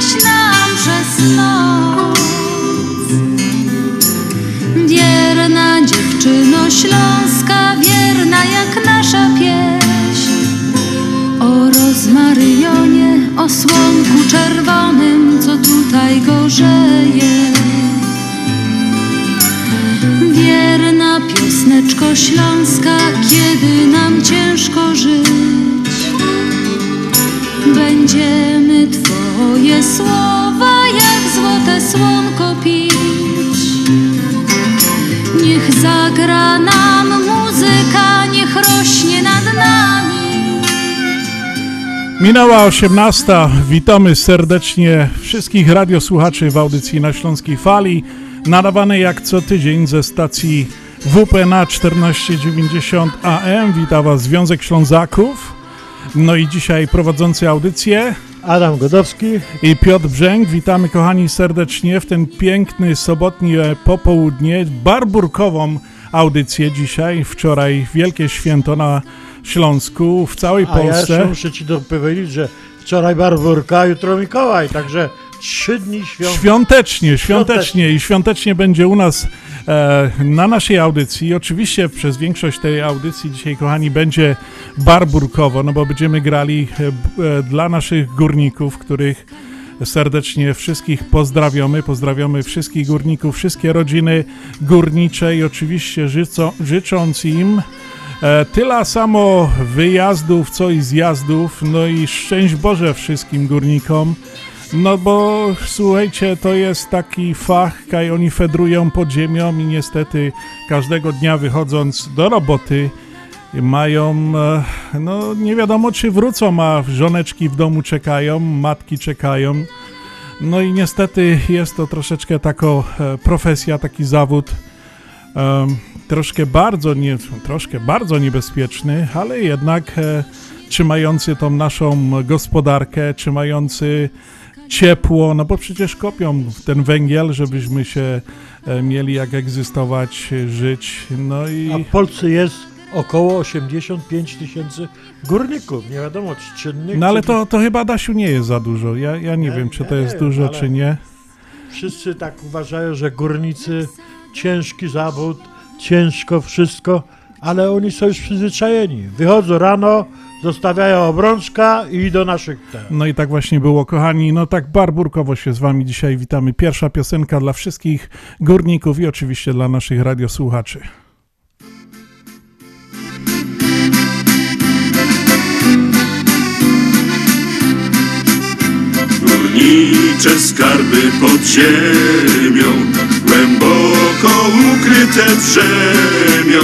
Krishna. Minęła 18. Witamy serdecznie wszystkich radiosłuchaczy w audycji na Śląskiej Fali, nadawanej jak co tydzień ze stacji WP na 1490 AM. Wita Was Związek Ślązaków. No i dzisiaj prowadzący audycję Adam Godowski. i Piotr Brzęk. Witamy kochani serdecznie w ten piękny sobotni popołudnie. Barburkową audycję dzisiaj. Wczoraj wielkie święto na Śląsku, w całej A ja Polsce. jeszcze muszę Ci dopowiedzieć, że wczoraj Barburka, jutro Mikołaj, także trzy dni świąt. Świątecznie, świątecznie i świątecznie będzie u nas e, na naszej audycji. Oczywiście przez większość tej audycji dzisiaj, kochani, będzie barburkowo, no bo będziemy grali e, e, dla naszych górników, których serdecznie wszystkich pozdrawiamy. Pozdrawiamy wszystkich górników, wszystkie rodziny górnicze i oczywiście życo, życząc im Tyle samo wyjazdów, co i zjazdów, no i szczęść Boże wszystkim górnikom. No bo słuchajcie, to jest taki fach, kaj oni fedrują pod ziemią i niestety każdego dnia wychodząc do roboty mają, e, no nie wiadomo czy wrócą, a żoneczki w domu czekają, matki czekają. No i niestety jest to troszeczkę taka e, profesja, taki zawód, troszkę bardzo, nie, troszkę bardzo niebezpieczny, ale jednak e, trzymający tą naszą gospodarkę, trzymający ciepło, no bo przecież kopią ten węgiel, żebyśmy się e, mieli jak egzystować, e, żyć, no i... A w Polsce jest około 85 tysięcy górników. Nie wiadomo, czy czynnych. No ale czy... to, to chyba, Dasiu, nie jest za dużo. Ja, ja nie wiem, czy to jest wiem, dużo, czy nie. Wszyscy tak uważają, że górnicy ciężki zawód, ciężko wszystko, ale oni są już przyzwyczajeni. Wychodzą rano, zostawiają obrączka i idą na szychtę. No i tak właśnie było, kochani. No tak barburkowo się z wami dzisiaj witamy. Pierwsza piosenka dla wszystkich górników i oczywiście dla naszych radiosłuchaczy. Górnicze skarby pod ziemią, głęboko ukryte drzemią.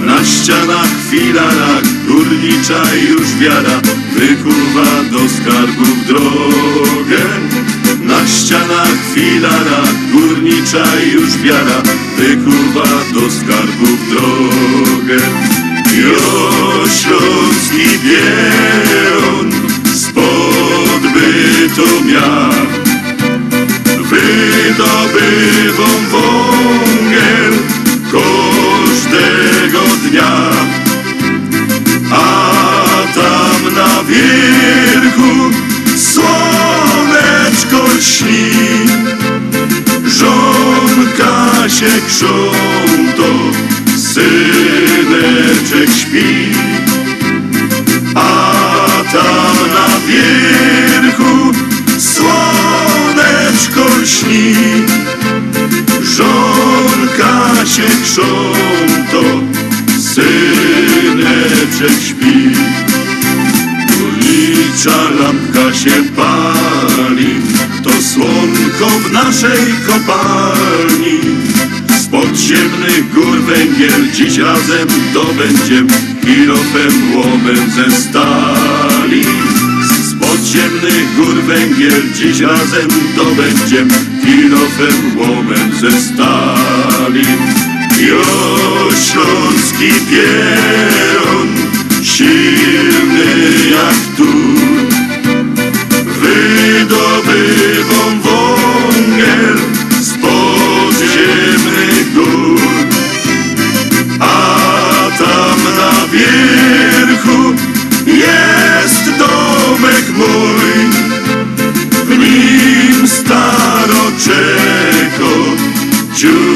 Na ścianach, filarach górnicza już wiara wykuwa do skarbów drogę. Na ścianach, filarach górnicza już wiara wykuwa do skarbów drogę. Jo śląski bieron spod bytomia Wydobywą wągiel każdego dnia. A tam na wierchu słoneczko śni Żonka się krząto, syneczek śpi. A tam na wierchu śni Żonka się krząto, syneczek śpi Górnicza lampka się pali To słonko w naszej kopalni. Z podziemnych gór węgiel Dziś razem dobędziem Kilofem łomem ze stali podziemnych gór węgiel. Dziś razem dobędziem Kilofem łomem ze stali. Jo śląski pieron silny jak tu Wydobywą Two.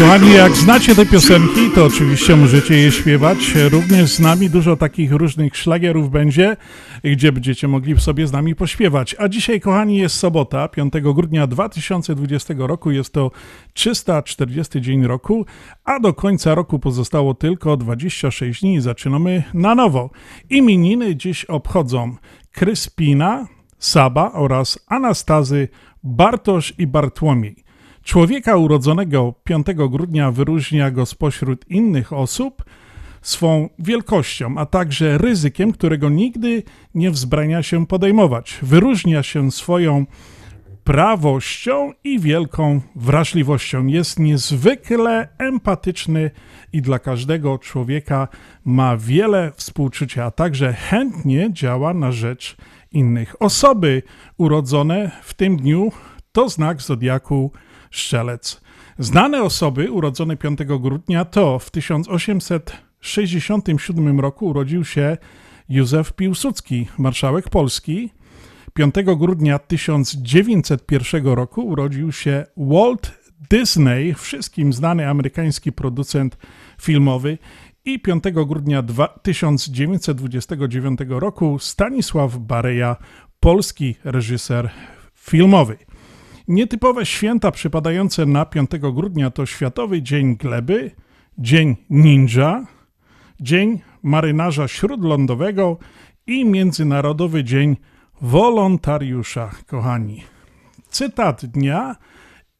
Kochani, jak znacie te piosenki, to oczywiście możecie je śpiewać. Również z nami dużo takich różnych szlagierów będzie, gdzie będziecie mogli sobie z nami pośpiewać. A dzisiaj, kochani, jest sobota, 5 grudnia 2020 roku. Jest to 340 dzień roku, a do końca roku pozostało tylko 26 dni. Zaczynamy na nowo. Imieniny dziś obchodzą Kryspina, Saba oraz Anastazy, Bartosz i Bartłomiej. Człowieka urodzonego 5 grudnia wyróżnia go spośród innych osób swą wielkością, a także ryzykiem, którego nigdy nie wzbrania się podejmować. Wyróżnia się swoją prawością i wielką wrażliwością. Jest niezwykle empatyczny i dla każdego człowieka ma wiele współczucia, a także chętnie działa na rzecz innych. Osoby urodzone w tym dniu to znak zodiaku Strzelec. Znane osoby urodzone 5 grudnia to w 1867 roku urodził się Józef Piłsudski, marszałek Polski. 5 grudnia 1901 roku urodził się Walt Disney, wszystkim znany amerykański producent filmowy. I 5 grudnia 1929 roku Stanisław Bareja, polski reżyser filmowy. Nietypowe święta przypadające na 5 grudnia to Światowy Dzień Gleby, Dzień Ninja, Dzień Marynarza Śródlądowego i Międzynarodowy Dzień Wolontariusza, kochani. Cytat dnia: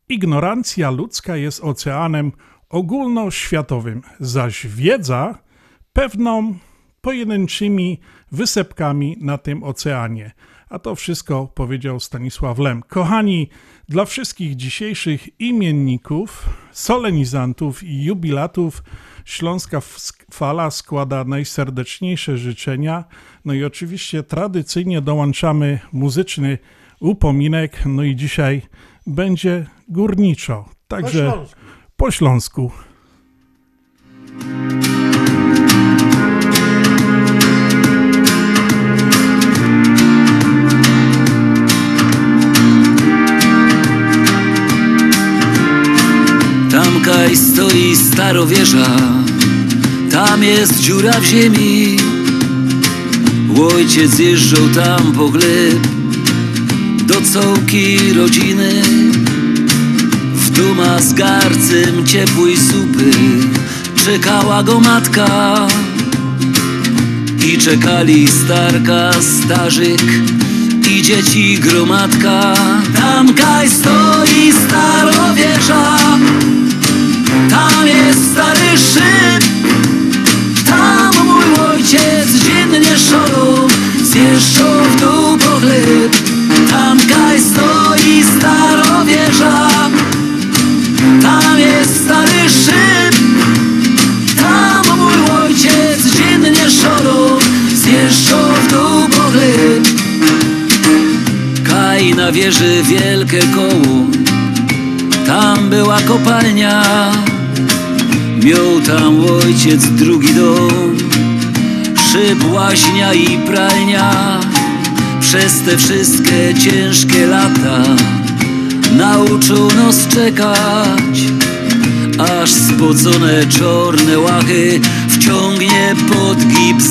Ignorancja ludzka jest oceanem ogólnoświatowym, zaś wiedza pewną pojedynczymi wysepkami na tym oceanie. A to wszystko powiedział Stanisław Lem. Kochani, dla wszystkich dzisiejszych imienników, solenizantów i jubilatów Śląska Fala składa najserdeczniejsze życzenia. No i oczywiście tradycyjnie dołączamy muzyczny upominek. No i dzisiaj będzie górniczo. Także Po śląsku. po śląsku. Tam kaj stoi starowieża, tam jest dziura w ziemi. Ojciec jeżdżał tam po chleb do cołki rodziny. W duma z garcem ciepłej supy czekała go matka. I czekali starka, starzyk i dzieci gromadka. Tam kaj stoi starowieża, tam jest stary szyb. Tam mój ojciec dziennie szorą Zjeżdżał w dół po chleb. Tam kaj stoi starowieża. Tam jest stary szyb. Tam mój ojciec dziennie szorą Zjeżdżał w dół po chleb. Kaj na wieży wielkie koło tam była kopalnia. Miał tam ojciec drugi dom. Szyb, łaźnia i pralnia. Przez te wszystkie ciężkie lata Nauczył nas czekać. Aż spocone czarne łachy Wciągnie pod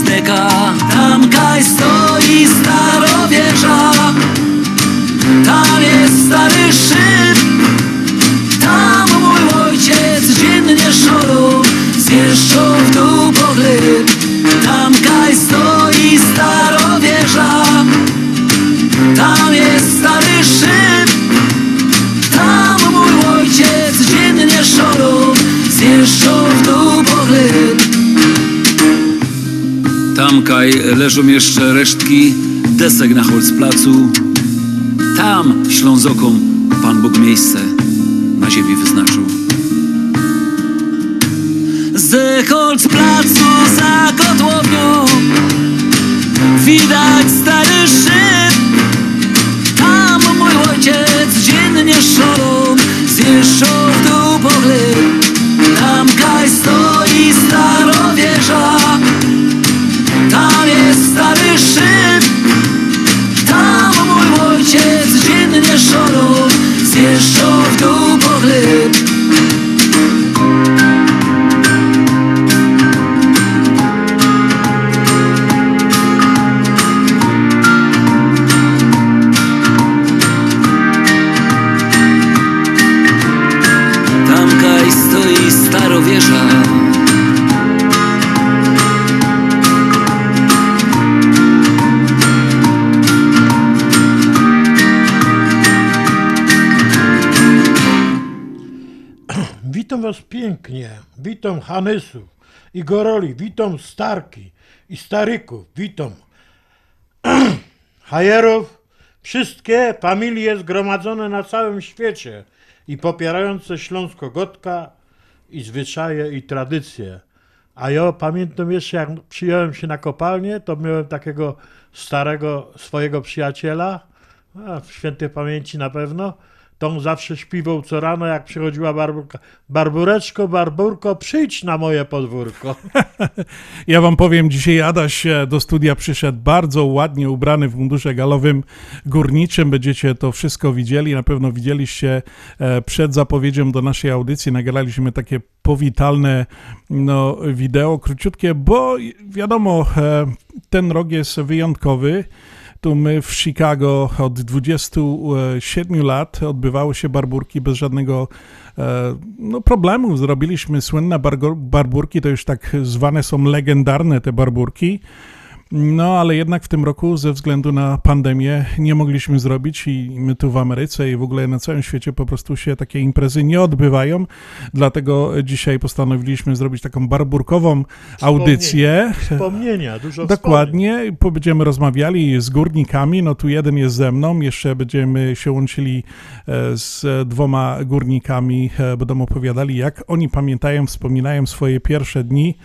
deka. Tam kaj stoi starowieża Tam jest stary szyb ojciec dziennie szorą Zjeżdżał w dół po chleb Tam kaj stoi starowieża. Tam jest stary szyb. Tam mój ojciec dziennie szorą. Zjeżdżał w dół Tam kaj leżą jeszcze resztki desek na Holzplacu Tam Ślązokom Pan Bóg miejsce na ziemi wyznaczył z Holzplacu za kotłownią Widać stary szyb. Tam mój ojciec dziennie szorą Zjeżdżą w dół Tam kaj stoi staro wieża Tam jest stary szyb. Tam mój ojciec dziennie szorą Zjeżdżą Witam was pięknie, witam Hanysów i Goroli, witam Starki i Staryków, witam Hajerów, wszystkie familie zgromadzone na całym świecie i popierające Śląsko-Gotka i zwyczaje i tradycje. A ja pamiętam jeszcze, jak przyjąłem się na kopalnię, to miałem takiego starego swojego przyjaciela, w świętej pamięci na pewno, on zawsze śpiwał co rano, jak przychodziła Barburka. Barbureczko, Barburko, przyjdź na moje podwórko. Ja wam powiem, dzisiaj Adaś e, do studia przyszedł bardzo ładnie ubrany w mundurze galowym górniczym. Będziecie to wszystko widzieli. Na pewno widzieliście e, przed zapowiedzią do naszej audycji. Nagraliśmy takie powitalne no, wideo, króciutkie, bo wiadomo, e, ten rok jest wyjątkowy. Tu my w Chicago od 27 lat odbywały się barburki bez żadnego e, no, problemu. Zrobiliśmy słynne barburki, to już tak zwane są legendarne te barburki. No, ale jednak w tym roku ze względu na pandemię nie mogliśmy zrobić i my tu w Ameryce i w ogóle na całym świecie po prostu się takie imprezy nie odbywają. Dlatego dzisiaj postanowiliśmy zrobić taką barburkową audycję. Wspomnienia, dużo Dokładnie, po- będziemy rozmawiali z górnikami, no tu jeden jest ze mną, jeszcze będziemy się łączyli e, z dwoma górnikami, e, będą opowiadali jak oni pamiętają, wspominają swoje pierwsze dni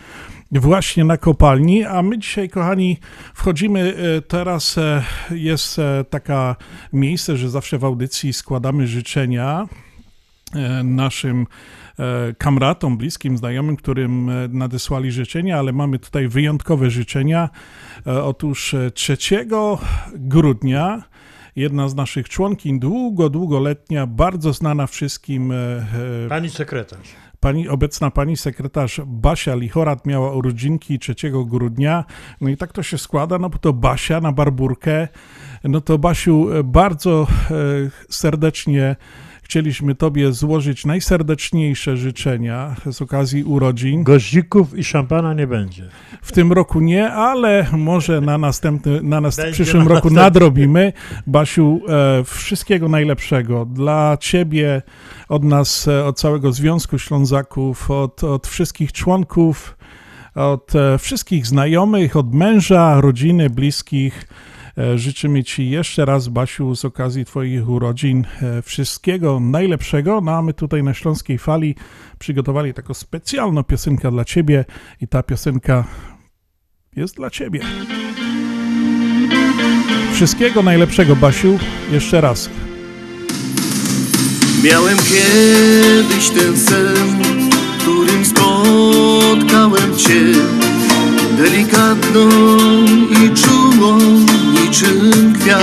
właśnie na kopalni, a my dzisiaj, kochani, wchodzimy e, teraz, e, jest e, taka miejsce, że zawsze w audycji składamy życzenia naszym kamratom, bliskim, znajomym, którym nadesłali życzenia, ale mamy tutaj wyjątkowe życzenia. Otóż e, 3 grudnia jedna z naszych członkiń, długo, długoletnia, bardzo znana wszystkim, Pani sekretarz. Pani, obecna pani sekretarz Basia Lichorat miała urodzinki 3 grudnia. No i tak to się składa, no bo to Basia na barburkę. No to Basiu, bardzo e, serdecznie chcieliśmy Tobie złożyć najserdeczniejsze życzenia z okazji urodzin. Goździków i szampana nie będzie. W tym roku nie, ale może na następny, na nas, przyszłym na roku następny. nadrobimy. Basiu, e, wszystkiego najlepszego dla Ciebie, od nas, e, od całego Związku Ślązaków, od, od wszystkich członków, od e, wszystkich znajomych, od męża, rodziny, bliskich. E, Życzymy Ci jeszcze raz, Basiu, z okazji Twoich urodzin e, wszystkiego najlepszego. No a my tutaj na Śląskiej Fali przygotowali taką specjalną piosenkę dla Ciebie i ta piosenka jest dla Ciebie. Wszystkiego najlepszego, Basiu, jeszcze raz. Miałem kiedyś ten sen, w którym spotkałem Cię Delikatną i czułą niczym kwiat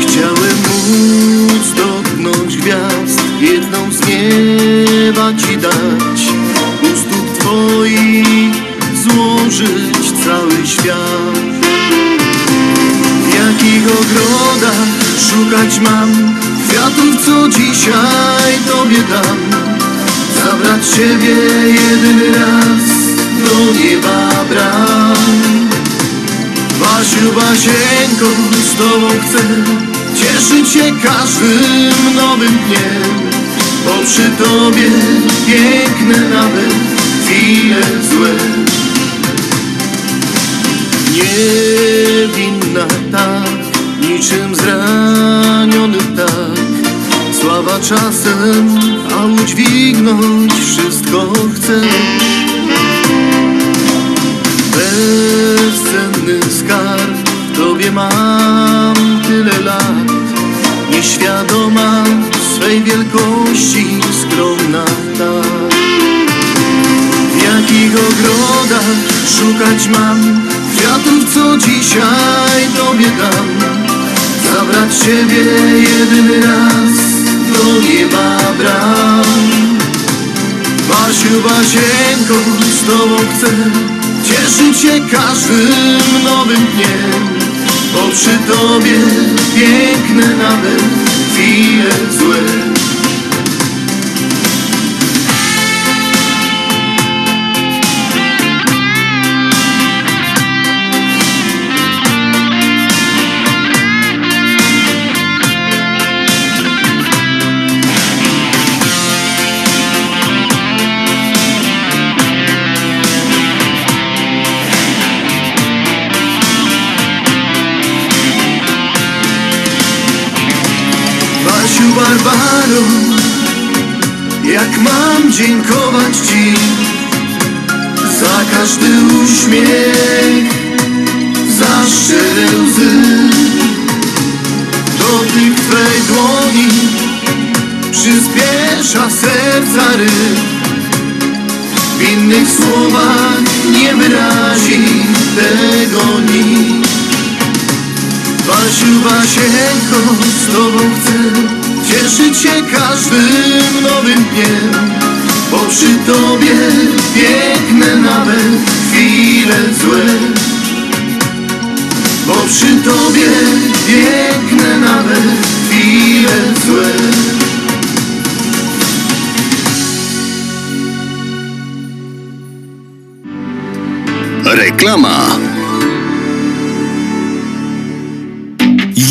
Chciałem móc dotknąć gwiazd, jedną z nieba Ci dać U stóp Twoich złożyć cały świat. W jakich ogrodach szukać mam? Kwiatów, co dzisiaj Tobie dam. Zabrać Ciebie jedyny raz Do nieba bram Basiu, Basieńko, z Tobą chcę Cieszyć się każdym nowym dniem Bo przy Tobie piękne nawet chwile złe. Niewinna tak, niczym zraniony ptak Sława czasem, a udźwignąć wszystko chcesz Bezcenny skarb, w Tobie mam tyle lat. Nieświadoma swej wielkości, skromna tak w jakich ogrodach szukać mam? Kwiatów, co dzisiaj Tobie dam. Zabrać Ciebie jedyny raz Do nieba bram. Basiu, Basieńko, z Tobą chcę Cieszyć się każdym nowym dniem? Bo przy Tobie piękne nawet chwile złe jak mam dziękować Ci za każdy uśmiech, za szczere łzy. Dotyk Twej dłoni przyspiesza serca ryb. W innych słowach nie wyrazi tego nikt. Basiu, Basieńko, z Tobą chcę cieszyć się każdym nowym dniem, bo przy Tobie piękne nawet chwile złe. Bo przy Tobie piękne nawet chwile złe. Reklama.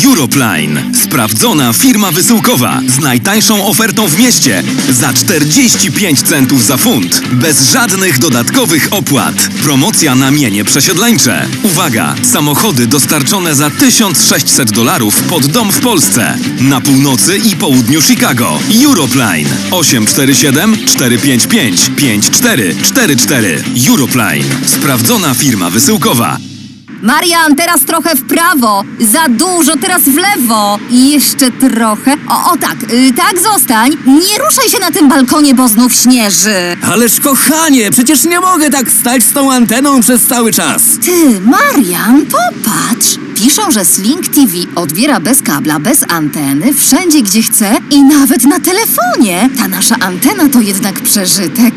Europline. Sprawdzona firma wysyłkowa z najtańszą ofertą w mieście za 45 centów za funt. Bez żadnych dodatkowych opłat. Promocja na mienie przesiedleńcze. Uwaga! Samochody dostarczone za 1600 dolarów pod dom w Polsce. Na północy i południu Chicago. Europline. 847 455 5444. Europline. Sprawdzona firma wysyłkowa. Marian, teraz trochę w prawo. Za dużo, teraz w lewo. I jeszcze trochę. O, o tak, y, tak zostań. Nie ruszaj się na tym balkonie, bo znów śnieży. Ależ kochanie, przecież nie mogę tak stać z tą anteną przez cały czas. Ty, Marian, popatrz. Piszą, że Sling TV odbiera bez kabla, bez anteny, wszędzie gdzie chce i nawet na telefonie. Ta nasza antena to jednak przeżytek.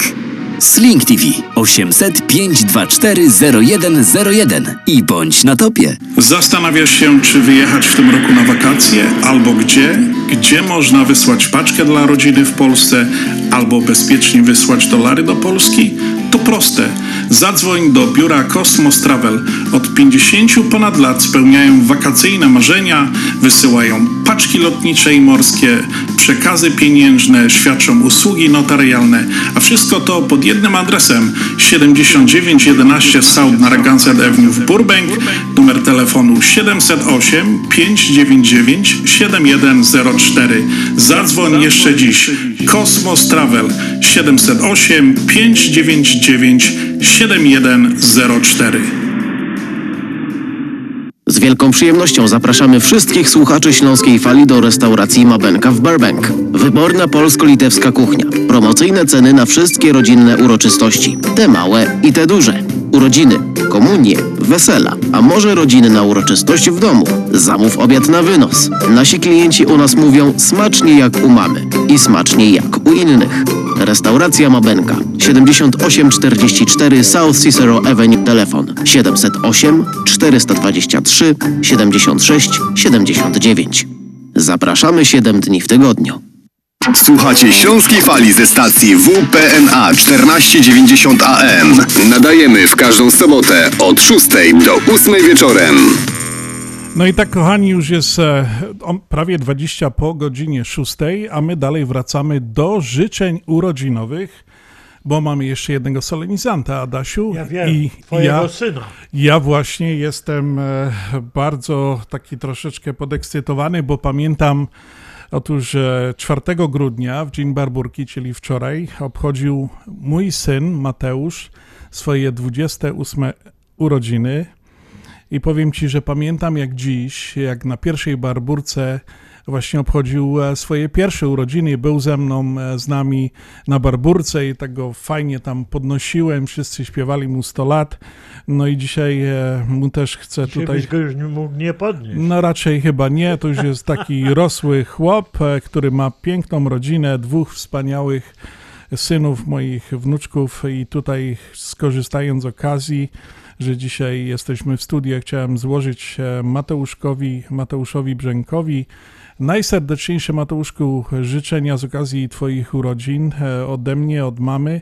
Sling TV 800 524 0101 i bądź na topie. Zastanawiasz się, czy wyjechać w tym roku na wakacje, albo gdzie? Gdzie można wysłać paczkę dla rodziny w Polsce, albo bezpiecznie wysłać dolary do Polski? To proste. Zadzwoń do biura Cosmos Travel. Od 50 ponad lat spełniają wakacyjne marzenia, wysyłają paczki lotnicze i morskie, przekazy pieniężne, świadczą usługi notarialne, a wszystko to pod jednym adresem 7911 South Narragansett Avenue w Burbank, numer telefonu 708 599 7104. Zadzwoń jeszcze dziś. Kosmos Travel 708 599 7104. Wielką przyjemnością zapraszamy wszystkich słuchaczy Śląskiej Fali do restauracji Mabenka w Burbank. Wyborna polsko-litewska kuchnia. Promocyjne ceny na wszystkie rodzinne uroczystości. Te małe i te duże. Urodziny, komunie, wesela, a może rodziny na uroczystość w domu. Zamów obiad na wynos. Nasi klienci u nas mówią smacznie jak u mamy i smacznie jak u innych. Restauracja Mabenka 7844 South Cicero Avenue Telefon 708 423 76 79 Zapraszamy 7 dni w tygodniu. Słuchacie Śląskiej Fali ze stacji WPNA 1490 AM. Nadajemy w każdą sobotę od 6 do 8 wieczorem. No i tak, kochani, już jest e, prawie 20 po godzinie 6, a my dalej wracamy do życzeń urodzinowych, bo mamy jeszcze jednego solenizanta, Adasiu. Ja wiem, I twojego ja, syna. ja właśnie jestem e, bardzo taki troszeczkę podekscytowany, bo pamiętam, otóż e, 4 grudnia w Dzień Barburki, czyli wczoraj, obchodził mój syn Mateusz swoje 28 urodziny. I powiem ci, że pamiętam jak dziś, jak na pierwszej barburce właśnie obchodził e, swoje pierwsze urodziny, był ze mną, e, z nami na barburce i tak go fajnie tam podnosiłem, wszyscy śpiewali mu 100 lat. No i dzisiaj e, mu też chcę Dzisiaj tutaj... go już nie mógł nie podnieść. No raczej chyba nie, to już jest taki rosły chłop, który ma piękną rodzinę, dwóch wspaniałych synów, moich wnuczków i tutaj skorzystając z okazji, że dzisiaj jesteśmy w studiu, chciałem złożyć Mateuszkowi, Mateuszowi Brzękowi najserdeczniejsze Mateuszku życzenia z okazji Twoich urodzin e, ode mnie, od mamy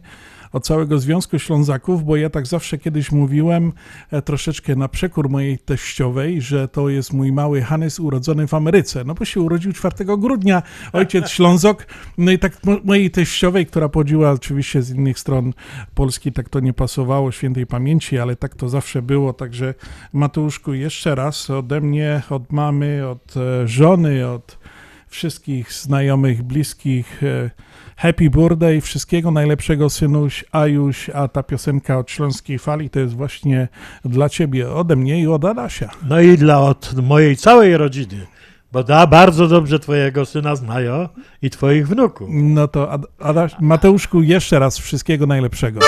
od całego Związku Ślązaków, bo ja tak zawsze kiedyś mówiłem, e, troszeczkę na przekór mojej teściowej, że to jest mój mały Hanys urodzony w Ameryce. No bo się urodził 4 grudnia, ojciec Ślązok. No i tak mo- mojej teściowej, która podziła oczywiście z innych stron Polski, tak to nie pasowało świętej pamięci, ale tak to zawsze było. Także Mateuszku, jeszcze raz ode mnie, od mamy, od e, żony, od wszystkich znajomych, bliskich. Happy birthday, wszystkiego najlepszego synuś, Ajuś, a ta piosenka od Śląskiej Fali to jest właśnie dla ciebie, ode mnie i od Adasia. No i dla od mojej całej rodziny, bo da bardzo dobrze twojego syna znają i twoich wnuków. No to Ad- Adaś, Mateuszku, jeszcze raz wszystkiego najlepszego.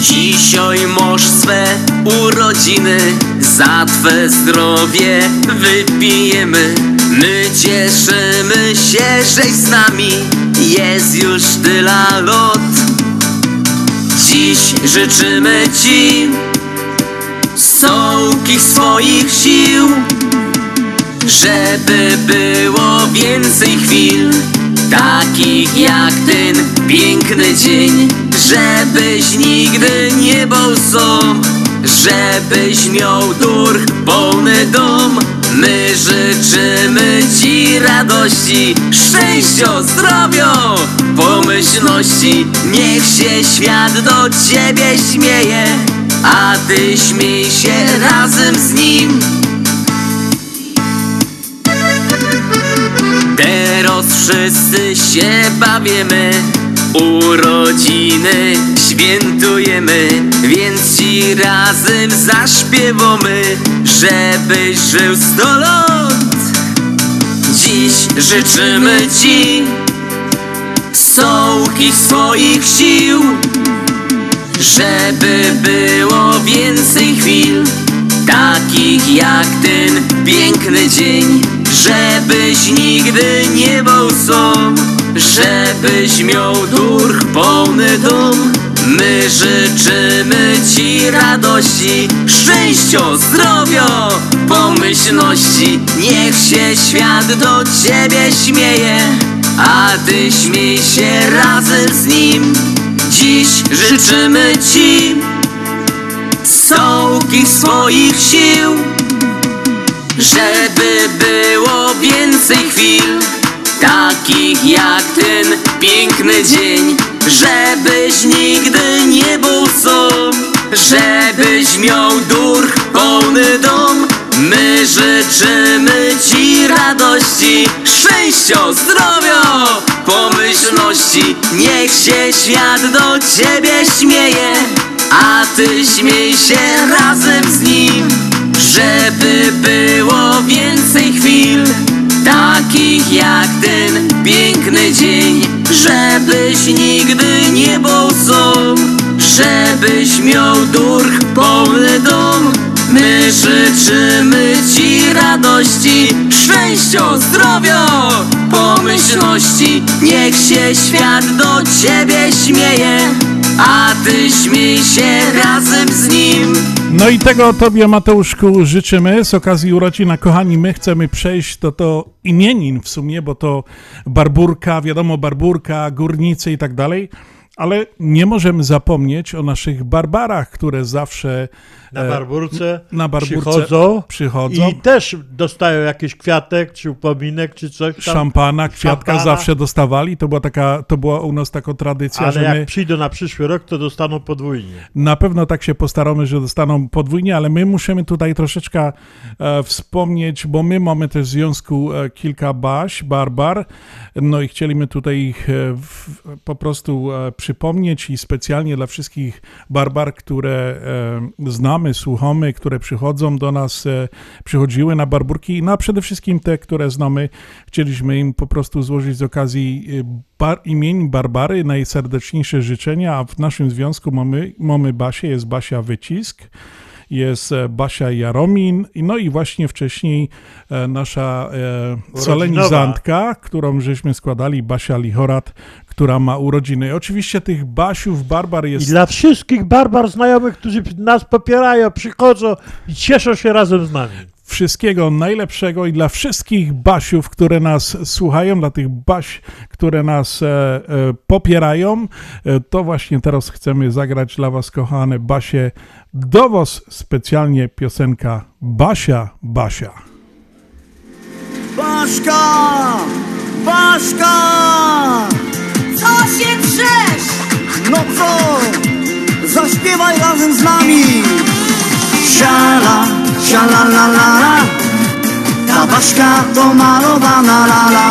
Dzisiaj masz swe urodziny Za twe zdrowie wypijemy. My cieszymy się, żeś z nami Jest już tyle lot. Dziś życzymy ci Sołkich swoich sił Żeby było więcej chwil Takich jak ten piękny dzień Żebyś nigdy nie był sam Żebyś miał durch pełny dom. My życzymy Ci radości, szczęścia, zdrowia, pomyślności. Niech się świat do Ciebie śmieje A Ty śmiej się razem z nim Wszyscy się bawimy Urodziny świętujemy Więc ci razem zaśpiewamy Żebyś żył sto lat Dziś życzymy ci Sołkich swoich sił Żeby było więcej chwil Takich jak ten piękny dzień Żebyś nigdy nie był sam Żebyś miał durch pełny dom. My życzymy Ci radości, szczęścia, zdrowia, pomyślności. Niech się świat do Ciebie śmieje A Ty śmiej się razem z nim. Dziś życzymy Ci sołkich swoich sił żeby było więcej chwil Takich jak ten piękny dzień. Żebyś nigdy nie był sam Żebyś miał durch pełny dom. My życzymy Ci radości, szczęścia, zdrowia, pomyślności. Niech się świat do Ciebie śmieje A Ty śmiej się razem z nim żeby było więcej chwil Takich jak ten piękny dzień Żebyś nigdy nie był sam Żebyś miał durch pełny dom. My życzymy Ci radości, szczęścia, zdrowia, pomyślności. Niech się świat do Ciebie śmieje A Ty śmiej się razem z nim No i tego Tobie, Mateuszku, życzymy z okazji urodzin. A kochani, my chcemy przejść do to imienin w sumie, bo to Barburka, wiadomo, Barburka, górnicy i tak dalej, ale nie możemy zapomnieć o naszych Barbarach, które zawsze Na e, barburce, na barburce przychodzą, przychodzą. i też dostają jakiś kwiatek, czy upominek, czy coś tam. Szampana, kwiatka Szampana. zawsze dostawali. To była taka, to była u nas taka tradycja, Ale że jak my przyjdą na przyszły rok, to dostaną podwójnie. na pewno tak się postaramy, że dostaną podwójnie, ale my musimy tutaj troszeczkę e, wspomnieć, bo my mamy też w związku e, kilka baś, barbar, no i chcieliśmy tutaj ich e, w, po prostu e, przypomnieć i specjalnie dla wszystkich barbar, które e, znamy, słuchamy, które przychodzą do nas, e, przychodziły na barburki, no a przede wszystkim te, które znamy, chcieliśmy im po prostu złożyć z okazji e, bar, imień Barbary najserdeczniejsze życzenia, a w naszym związku mamy, mamy Basię, jest Basia Wycisk, jest e, Basia Jaromin, no i właśnie wcześniej nasza solenizantka, którą żeśmy składali, Basia Lichorat, która ma urodziny. Oczywiście tych Basiów, Barbar I jest... dla wszystkich barbar znajomych, którzy nas popierają, przychodzą i cieszą się razem z nami. wszystkiego najlepszego i dla wszystkich Basiów, które nas słuchają, dla tych Baś, które nas e, e, popierają, e, to właśnie teraz chcemy zagrać dla Was, kochane Basie, do Was specjalnie piosenka Basia, Basia. Baszka, Baszka! Się drzesz? No co? Zaśpiewaj razem z nami! Siala, siala la la la Ta Baszka to malowana lala.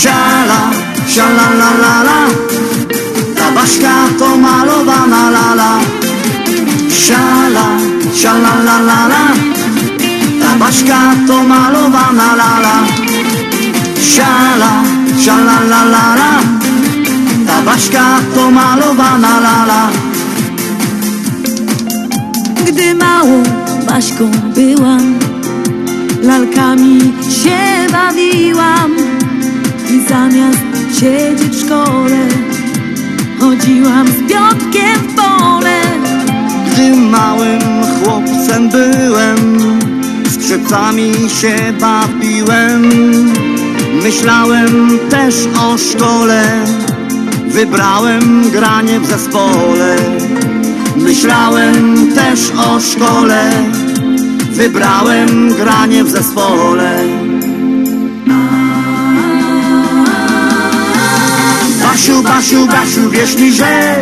Siala, siala la la la Ta Baszka to malowana lala. Siala, siala la la la Ta Baszka to malowana lala. Siala, siala la la la Ta Baśka to malowana lala. Gdy małą Baśką byłam Lalkami się bawiłam I zamiast siedzieć w szkole Chodziłam z Piotkiem w pole. Gdy małym chłopcem byłem Skrzypcami się bawiłem Myślałem też o szkole Wybrałem granie w zespole. Myślałem też o szkole. Wybrałem granie w zespole. Basiu, Basiu, Basiu, wierz mi, że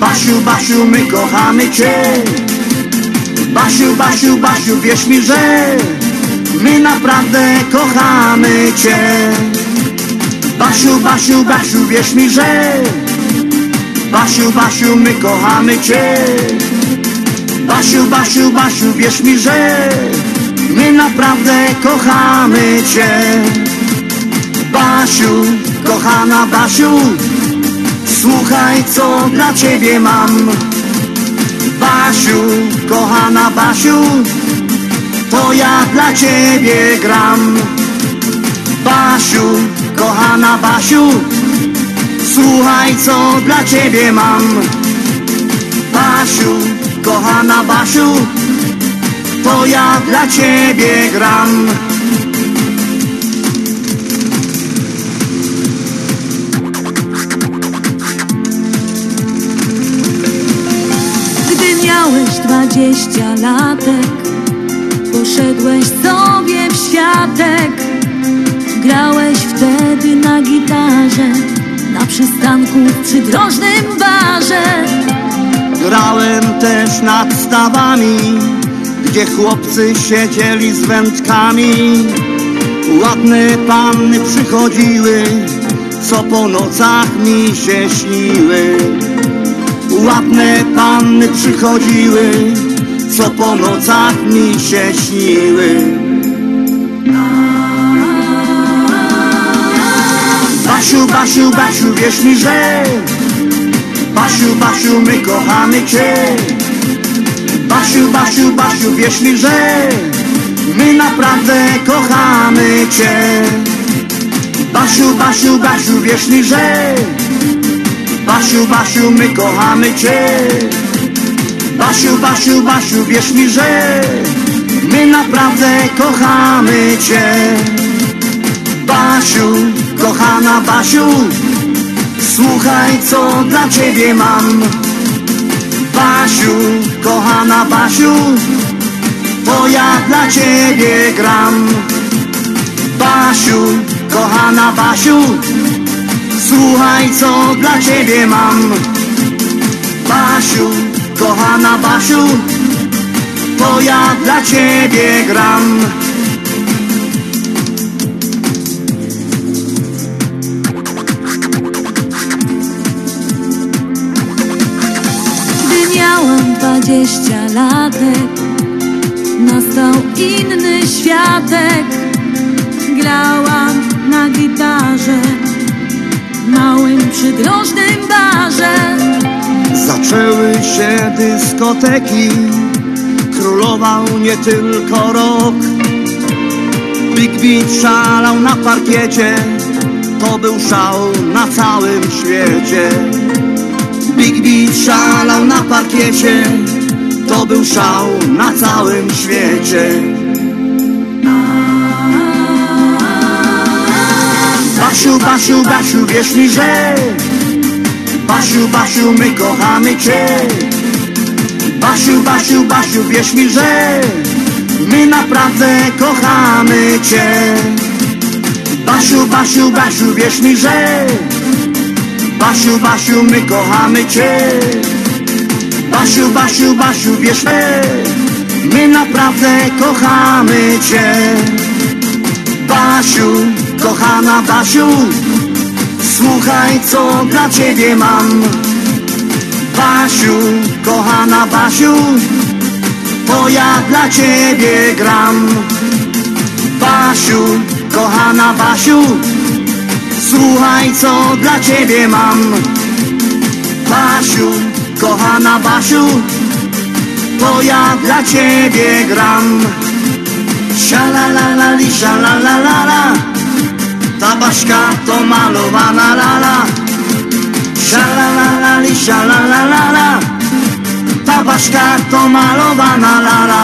Basiu, Basiu, my kochamy Cię. Basiu, Basiu, Basiu, wierz mi, że My naprawdę kochamy Cię Basiu, Basiu, Basiu, wierz mi, że Basiu, Basiu, my kochamy Cię. Basiu, Basiu, Basiu, wierz mi, że My naprawdę kochamy Cię. Basiu, kochana Basiu Słuchaj, co dla Ciebie mam. Basiu, kochana Basiu To ja dla Ciebie gram. Basiu, kochana Basiu Słuchaj, co dla Ciebie mam. Basiu, kochana Basiu To ja dla Ciebie gram. Gdy miałeś dwadzieścia latek Poszedłeś sobie w światek Grałeś wtedy na gitarze Na przystanku w przydrożnym barze. Grałem też nad stawami Gdzie chłopcy siedzieli z wędkami. Ładne panny przychodziły Co po nocach mi się śniły. Ładne panny przychodziły Co po nocach mi się śniły Basiu, Basiu, Basiu, wierz mi, że Basiu, Basiu, my kochamy Cię Basiu, Basiu, Basiu, wierz mi, że My naprawdę kochamy Cię Basiu, Basiu, Basiu, wierz mi, że Basiu, Basiu, my kochamy Cię Basiu, Basiu, Basiu, wierz mi, że My naprawdę kochamy Cię Basiu, kochana Basiu Słuchaj, co dla Ciebie mam. Basiu, kochana Basiu To ja dla Ciebie gram. Basiu, kochana Basiu Słuchaj, co dla Ciebie mam. Basiu, kochana Basiu To ja dla Ciebie gram dwadzieścia latek Nastał inny światek. Grałam na gitarze W małym przydrożnym barze. Zaczęły się dyskoteki. Królował nie tylko rok. Big Beat szalał na parkiecie. To był szał na całym świecie. Big Beat szalał na parkiecie To był szał na całym świecie. Basiu, Basiu, Basiu, wierz mi, że Basiu, Basiu, my kochamy Cię. Basiu, Basiu, Basiu, wierz mi, że My naprawdę kochamy Cię. Basiu, Basiu, Basiu, wierz mi, że Basiu, Basiu, my kochamy Cię Basiu, Basiu, Basiu, wierz mi My naprawdę kochamy Cię. Basiu, kochana Basiu Słuchaj, co dla Ciebie mam. Basiu, kochana Basiu To ja dla Ciebie gram. Basiu, kochana Basiu Słuchaj, co dla Ciebie mam. Basiu, kochana Basiu To ja dla Ciebie gram. Sialalalali, sialalalala Ta Baśka to malowana lala Sialalalali, sialalalala Ta Baśka to malowana lala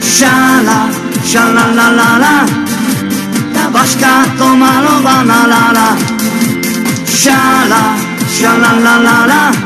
Siala, sialalalala Ta Baśka to malowana lala Siala, sialalalala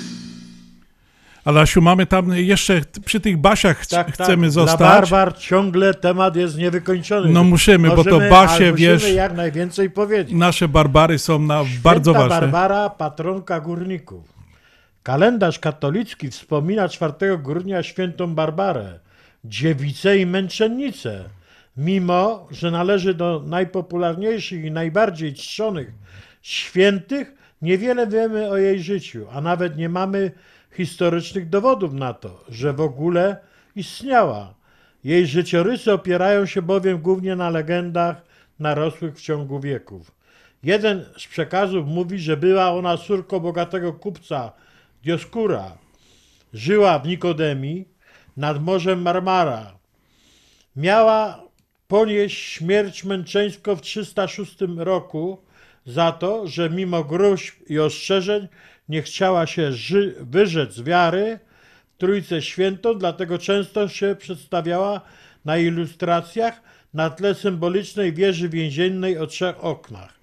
Ale Asiu, mamy tam jeszcze przy tych basiach ch- Tak, chcemy tak. zostać. Dla Barbar ciągle temat jest niewykończony. No musimy, bo to Możemy, Basie, musimy wiesz- jak najwięcej powiedzieć. Nasze Barbary są na bardzo Święta ważne. Barbara, patronka górników. Kalendarz katolicki wspomina 4 grudnia świętą Barbarę, dziewicę i męczennicę. Mimo, że należy do najpopularniejszych i najbardziej czczonych świętych, niewiele wiemy o jej życiu, a nawet nie mamy historycznych dowodów na to, że w ogóle istniała. Jej życiorysy opierają się bowiem głównie na legendach narosłych w ciągu wieków. Jeden z przekazów mówi, że była ona córką bogatego kupca Dioskura. Żyła w Nikodemii nad Morzem Marmara. Miała ponieść śmierć męczeńską w 306 roku za to, że mimo gruźb i ostrzeżeń nie chciała się ży- wyrzec wiary w Trójcę Świętą, dlatego często się przedstawiała na ilustracjach na tle symbolicznej wieży więziennej o trzech oknach.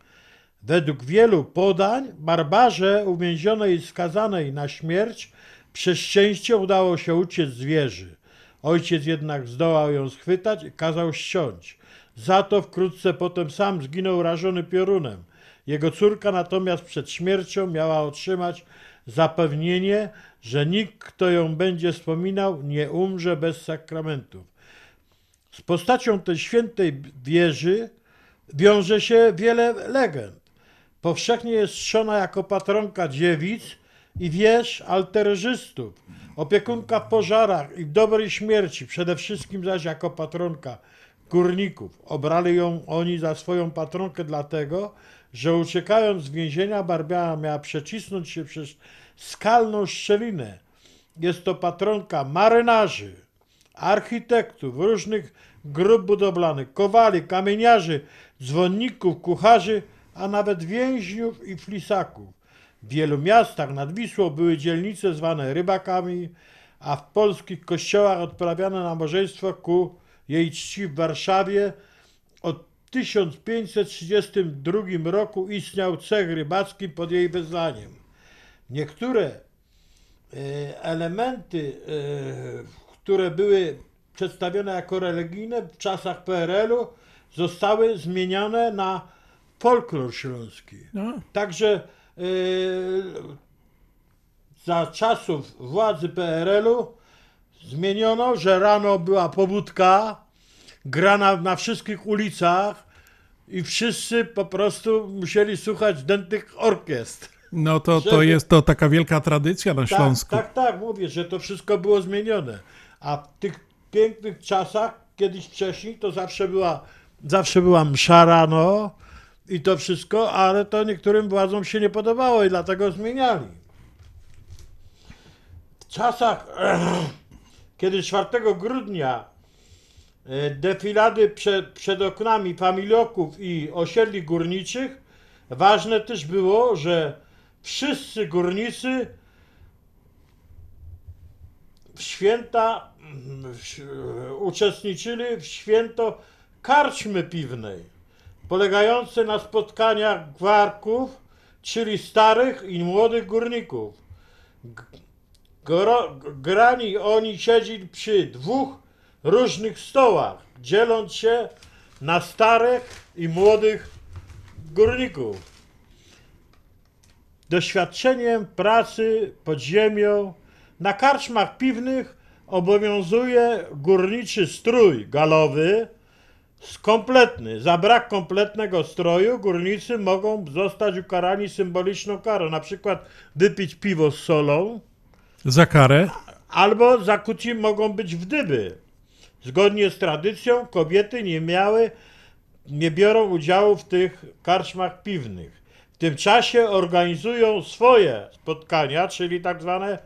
Według wielu podań Barbarze uwięzionej i skazanej na śmierć przez szczęście udało się uciec z wieży. Ojciec jednak zdołał ją schwytać i kazał ściąć. Za to wkrótce potem sam zginął rażony piorunem. Jego córka natomiast przed śmiercią miała otrzymać zapewnienie, że nikt, kto ją będzie wspominał, nie umrze bez sakramentów. Z postacią tej świętej wieży wiąże się wiele legend. Powszechnie jest czczona jako patronka dziewic i wież alterżystów, opiekunka w pożarach i w dobrej śmierci, przede wszystkim zaś jako patronka górników. Obrali ją oni za swoją patronkę dlatego, że uciekając z więzienia Barbiana miała przecisnąć się przez skalną szczelinę. Jest to patronka marynarzy, architektów, różnych grup budowlanych, kowali, kamieniarzy, dzwonników, kucharzy, a nawet więźniów i flisaków. W wielu miastach nad Wisłą były dzielnice zwane rybakami, a w polskich kościołach odprawiano nabożeństwo ku jej czci w Warszawie. Od 1532 roku istniał cech rybacki pod jej wezwaniem. Niektóre e, elementy, e, które były przedstawione jako religijne w czasach PRL-u, zostały zmienione na folklor śląski. No. Także e, za czasów władzy PRL-u zmieniono, że rano była pobudka, grana na wszystkich ulicach i wszyscy po prostu musieli słuchać dętych orkiestr. No to, to Żeby- jest to taka wielka tradycja na Śląsku. Tak, tak, tak, mówię, że to wszystko było zmienione. A w tych pięknych czasach, kiedyś wcześniej, to zawsze była, zawsze była msza rano i to wszystko, ale to niektórym władzom się nie podobało i dlatego zmieniali. W czasach, kiedy 4 grudnia defilady przed, przed oknami familioków i osiedli górniczych, ważne też było, że wszyscy górnicy w święta mm, w- uczestniczyli w święto karczmy piwnej, polegające na spotkaniach gwarków, czyli starych i młodych górników. Gro, grani oni siedzieli przy dwóch różnych stołach, dzieląc się na starych i młodych górników. Doświadczeniem pracy pod ziemią na karczmach piwnych obowiązuje górniczy strój galowy, kompletny. Za brak kompletnego stroju górnicy mogą zostać ukarani symboliczną karą, na przykład wypić piwo z solą, Za karę. albo zakuci mogą być wdyby. Zgodnie z tradycją kobiety nie miały, nie biorą udziału w tych karczmach piwnych. W tym czasie organizują swoje spotkania, czyli tak zwane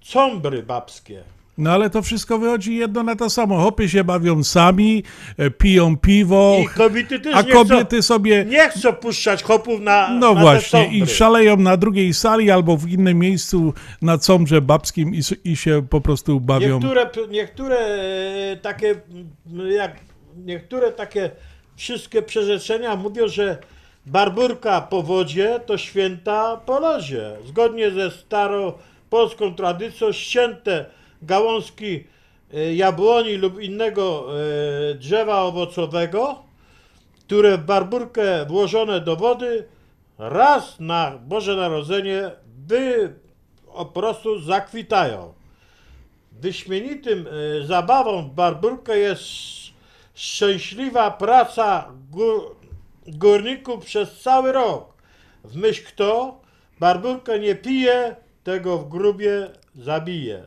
combry babskie. No ale to wszystko wychodzi jedno na to samo. Hopy się bawią sami, e, piją piwo, I kobiety też a nie kobiety chcą, sobie... nie chcą puszczać hopów na, No na właśnie, i szaleją na drugiej sali albo w innym miejscu na comrze babskim i, i się po prostu bawią. Niektóre, niektóre e, takie, jak, niektóre takie wszystkie przerzeczenia mówią, że barburka po wodzie to święta po lozie. Zgodnie ze staropolską tradycją ścięte gałązki e, jabłoni lub innego e, drzewa owocowego, które w barburkę włożone do wody raz na Boże Narodzenie by po prostu zakwitają. Wyśmienitym e, zabawą w barburkę jest szczęśliwa praca gór, górników przez cały rok. W myśl kto barburkę nie pije, tego w grubie zabije.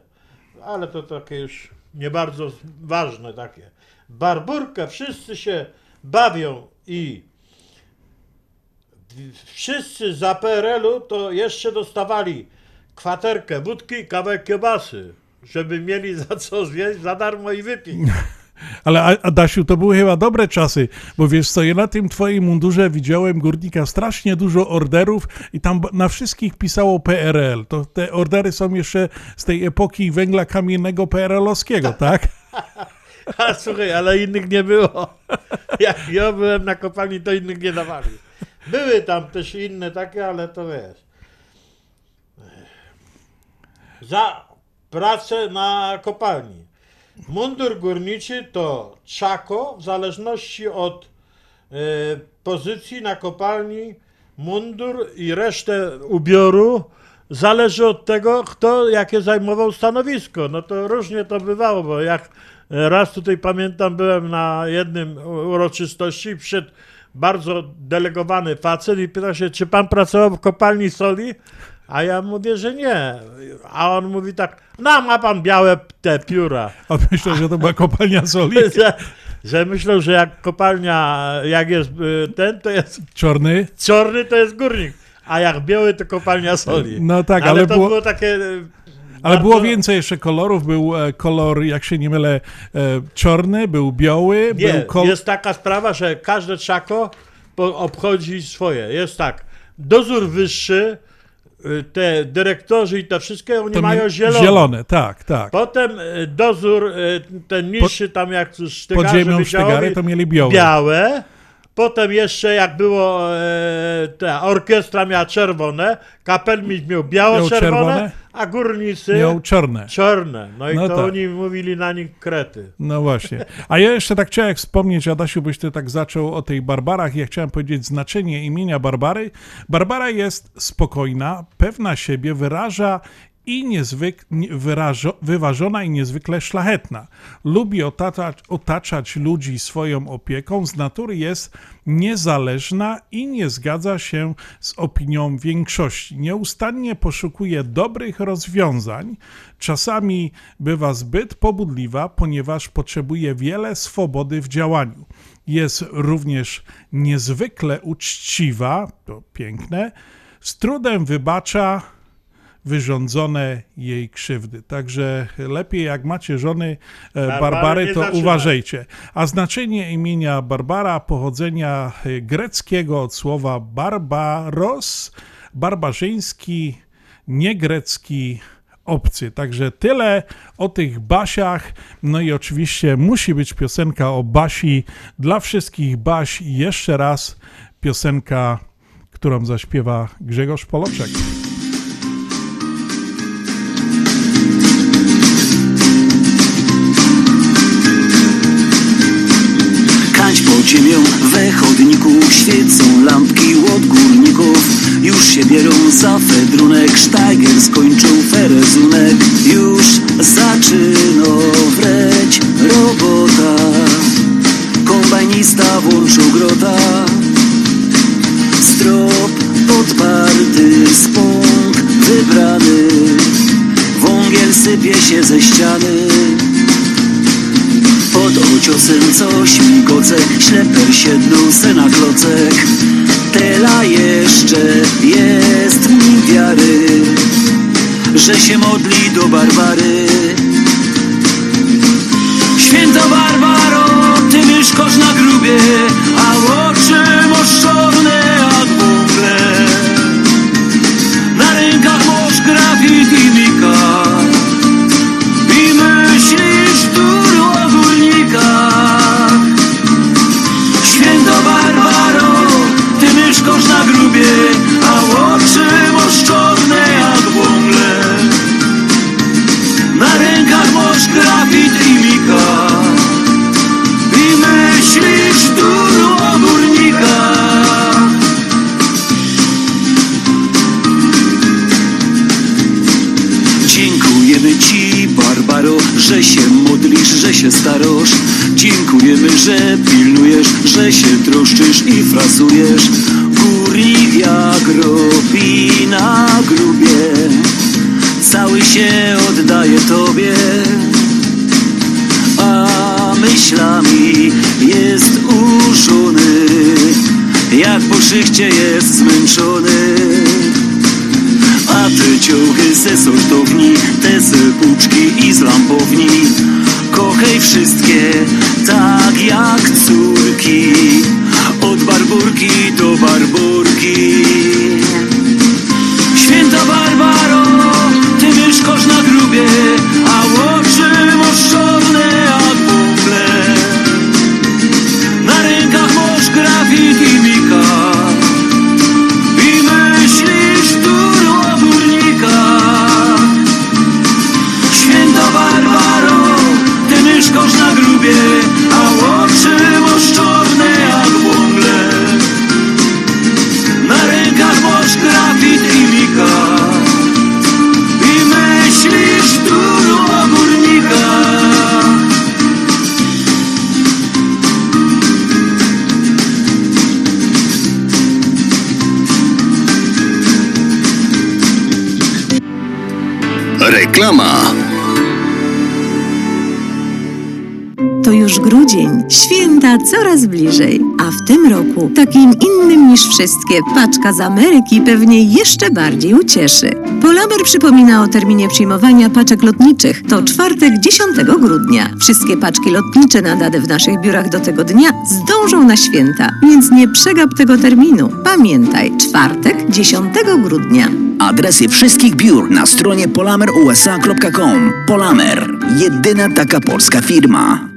Ale to takie już nie bardzo ważne takie. Barburkę wszyscy się bawią i wszyscy za PRL-u to jeszcze dostawali kwaterkę wódki kawałek kiełbasy, żeby mieli za co zjeść za darmo i wypić. Ale Adasiu, to były chyba dobre czasy, bo wiesz co, ja na tym twoim mundurze widziałem górnika strasznie dużo orderów i tam na wszystkich pisało PRL. To te ordery są jeszcze z tej epoki węgla kamiennego PRL-owskiego, tak? A słuchaj, ale innych nie było. Jak ja byłem na kopalni, to innych nie dawali. Były tam też inne takie, ale to wiesz. Za pracę na kopalni. Mundur górniczy to czako, w zależności od e, pozycji na kopalni, mundur i resztę ubioru zależy od tego, kto jakie zajmował stanowisko. No to różnie to bywało, bo jak raz tutaj pamiętam, byłem na jednym uroczystości i przyszedł bardzo delegowany facet i pyta się, czy pan pracował w kopalni soli? A ja mówię, że nie. A on mówi tak, no ma pan białe te pióra. A myślę, że to była kopalnia soli. że, że myślą, że jak kopalnia, jak jest y, ten, to jest Czarny? czarny, to jest górnik. A jak biały, to kopalnia soli. No tak, ale, ale to było- było, takie... y, Ale bardzo- było więcej jeszcze kolorów. Był e, kolor, jak się nie mylę, e, czarny, był biały, Nie, był kolor... jest taka sprawa, że każde czako po- obchodzi swoje. Jest tak, dozór wyższy, te dyrektorzy i te wszystkie, oni To mają zielone. zielone, tak, tak. Potem y, dozór, y, ten niższy tam jak sztygarze pod ziemią wydziałowi, sztygary to mieli białe. białe. Potem jeszcze jak było, e, ta orkiestra miała czerwone, kapelmistrz miał biało-czerwone, czerwone, a górnicy Miał czarne. czarne. No i No to tak. oni mówili na nich krety. No właśnie. A ja jeszcze tak chciałem wspomnieć, Adasiu, byś ty tak zaczął o tej Barbarach. Ja chciałem powiedzieć znaczenie imienia Barbary. Barbara jest spokojna, pewna siebie, wyraża i niezwyk, nie- wyrażo, wyważona i niezwykle szlachetna. Lubi otaczać, otaczać ludzi swoją opieką, z natury jest niezależna i nie zgadza się z opinią większości. Nieustannie poszukuje dobrych rozwiązań, czasami bywa zbyt pobudliwa, ponieważ potrzebuje wiele swobody w działaniu. Jest również niezwykle uczciwa, to piękne, z trudem wybacza wyrządzone jej krzywdy. Także lepiej jak macie żony e, Barbary to uważajcie. A znaczenie imienia Barbara pochodzenia e, greckiego od słowa barbaros, barbarzyński, niegrecki obcy. Także tyle o tych Basiach. No i oczywiście musi być piosenka o Basi dla wszystkich Baś. I jeszcze raz piosenka, którą zaśpiewa Grzegorz Poloczek. Świecą lampki od górników Już się bierą za fedrunek. Sztajger skończył ferezunek. Już zaczyno wreć robota. Kombajnista włączył grota. Strop podparty, spąk wybrany. Wągiel sypie się ze ściany pod ociosem coś migoce Śleper siednął se na klocek. Tela jeszcze jest mi wiary Że się modli do Barbary. Święta Barbaro, ty mieszkasz na grubie że się troszczysz i frasujesz. Górnik jak robi na grubie, cały się oddaje Tobie. A myślami jest uszony, jak po szychcie jest zmęczony. A te ciuchy ze sortowni, coraz bliżej, a w tym roku takim innym niż wszystkie paczka z Ameryki pewnie jeszcze bardziej ucieszy. Polamer przypomina o terminie przyjmowania paczek lotniczych. To czwartek 10 grudnia. Wszystkie paczki lotnicze nadane w naszych biurach do tego dnia zdążą na święta, więc nie przegap tego terminu. Pamiętaj, czwartek 10 grudnia. Adresy wszystkich biur na stronie polamerusa.com. Polamer. Jedyna taka polska firma.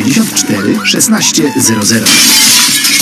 794 1600.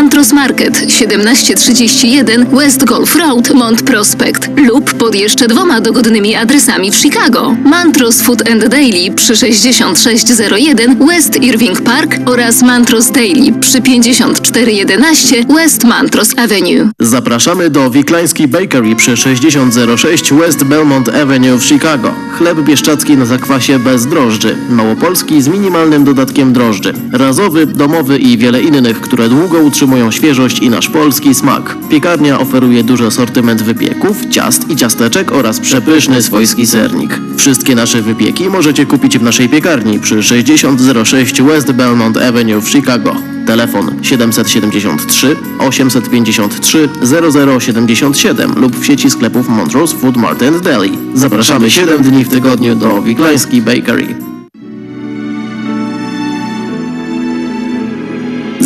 Mantros Market 1731 West Golf Road, Mont Prospect lub pod jeszcze dwoma dogodnymi adresami w Chicago. Mantros Food and Daily przy 6601 West Irving Park oraz Mantros Daily przy 5411 West Mantros Avenue. Zapraszamy do Wiklański Bakery przy 6006 West Belmont Avenue w Chicago. Chleb bieszczacki na zakwasie bez drożdży. Małopolski z minimalnym dodatkiem drożdży. Razowy, domowy i wiele innych, które długo utrzymują świeżość i nasz polski smak. Piekarnia oferuje duży asortyment wypieków, ciast i ciasteczek oraz przepyszny swojski sernik. Wszystkie nasze wypieki możecie kupić w naszej piekarni przy 6006 West Belmont Avenue w Chicago. Telefon 773 853 0077 lub w sieci sklepów Montrose Food Mart and Deli. Zapraszamy 7 dni w tygodniu do Wiklański Bakery.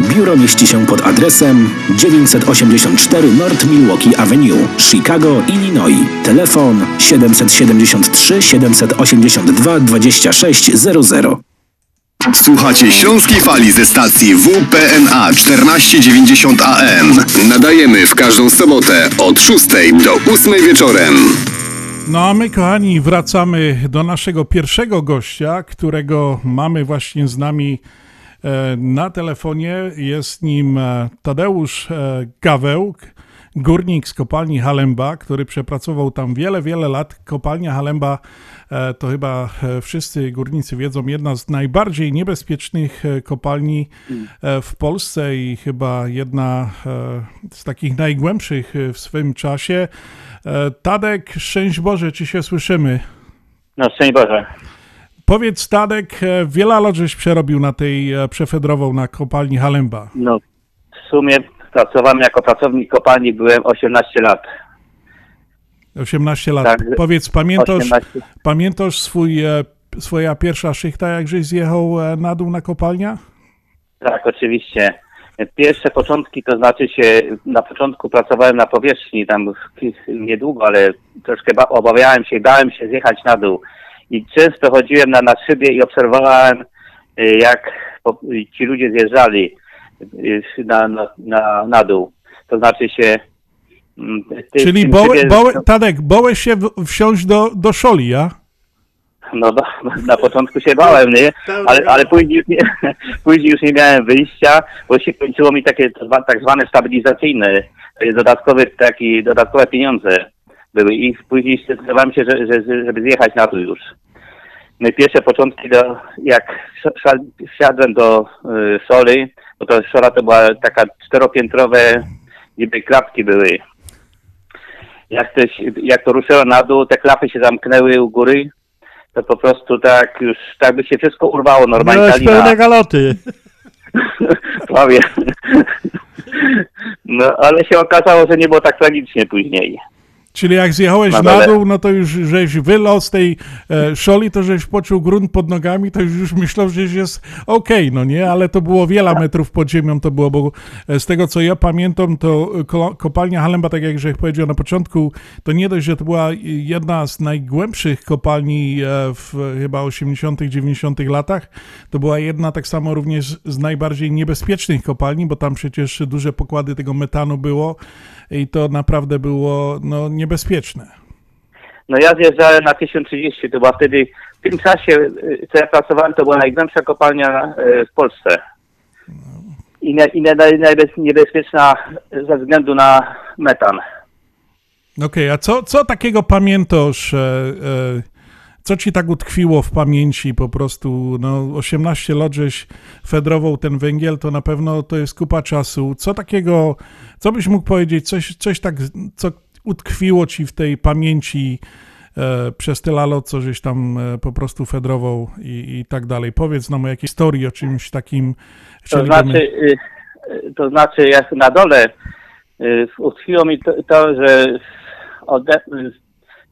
Biuro mieści się pod adresem 984 North Milwaukee Avenue, Chicago, Illinois. Telefon 773 782 2600. Słuchacie Śląskiej Fali ze stacji WPNA 1490 AM. Nadajemy w każdą sobotę od 6 do 8 wieczorem. No a my, kochani, wracamy do naszego pierwszego gościa, którego mamy właśnie z nami na telefonie. Jest nim e, Tadeusz e, Gaweł, górnik z kopalni Halemba, który przepracował tam wiele, wiele lat. Kopalnia Halemba e, to chyba e, wszyscy górnicy wiedzą, jedna z najbardziej niebezpiecznych e, kopalni e, w Polsce i chyba jedna e, z takich najgłębszych e, w swym czasie. E, Tadek, szczęść Boże, czy się słyszymy? No, szczęść Boże. Powiedz, Tadek, e, wiele lat żeś przerobił na tej, e, przefedrował na kopalni Halemba. No, w sumie pracowałem jako pracownik kopalni, byłem 18 lat. 18 lat. Tak, Powiedz, pamiętasz, 18. pamiętasz swój, e, swoja pierwsza szychta, jak żeś zjechał na dół na kopalnia? Tak, oczywiście. Pierwsze początki, to znaczy się, na początku pracowałem na powierzchni, tam niedługo, ale troszkę ba- obawiałem się, bałem się zjechać na dół. I często chodziłem na, na szybie i obserwowałem, y, jak ci ludzie zjeżdżali y, na, na, na, dół. To znaczy się... mm, ty- Czyli tym bołe, bołe, Tadek, bołeś się w- wsiąść do, do szoli, ja? No, no na początku się bałem, nie? Ale, ale później, już nie, później już nie miałem wyjścia, bo się kończyło mi takie tak zwane stabilizacyjne, dodatkowe, taki, dodatkowe pieniądze były i później zdecydowałem się, że, że, żeby zjechać na dół już. No i pierwsze początki, do, jak wsi- wsiadłem do y, szoli, bo to szola to była taka czteropiętrowe, niby klapki były. Jak, jak to ruszyło na dół, te klapy się zamknęły u góry, to po prostu tak już, tak by się wszystko urwało normalnie. Miałeś pełne galoty. Prawie. No, ale się okazało, że nie było tak tragicznie później. Czyli jak zjechałeś Na na dół, no to już żeś wylał z tej e, szoli, to żeś poczuł grunt pod nogami, to już, już myślał, że jest okej, no nie? Ale to było wiele metrów pod ziemią, to było, bo e, z tego co ja pamiętam, to ko- kopalnia Halemba, tak jak żeś powiedział na początku, to nie dość, że to była jedna z najgłębszych kopalni e, w chyba 80 90 latach, to była jedna tak samo również z najbardziej niebezpiecznych kopalni, bo tam przecież duże pokłady tego metanu było i to naprawdę było no, niebezpieczne. No ja zjeżdżałem na 1030, to była wtedy, w tym czasie, y, co ja pracowałem, to była najgłębsza kopalnia y, w Polsce. I, ne, i ne, niebezpieczna ze względu na metan. Okej, a co, co takiego pamiętasz, e, e, co ci tak utkwiło w pamięci po prostu, no 18 lat żeś fedrował ten węgiel, to na pewno to jest kupa czasu. Co takiego, co byś mógł powiedzieć, coś, coś tak, co utkwiło ci w tej pamięci e, przez tyle lat, co żeś tam e, po prostu fedrował i, i tak dalej. Powiedz nam o jakiejś historii, o czymś takim. To znaczy, y, to znaczy jak na dole y, utkwiło mi to, to że ode,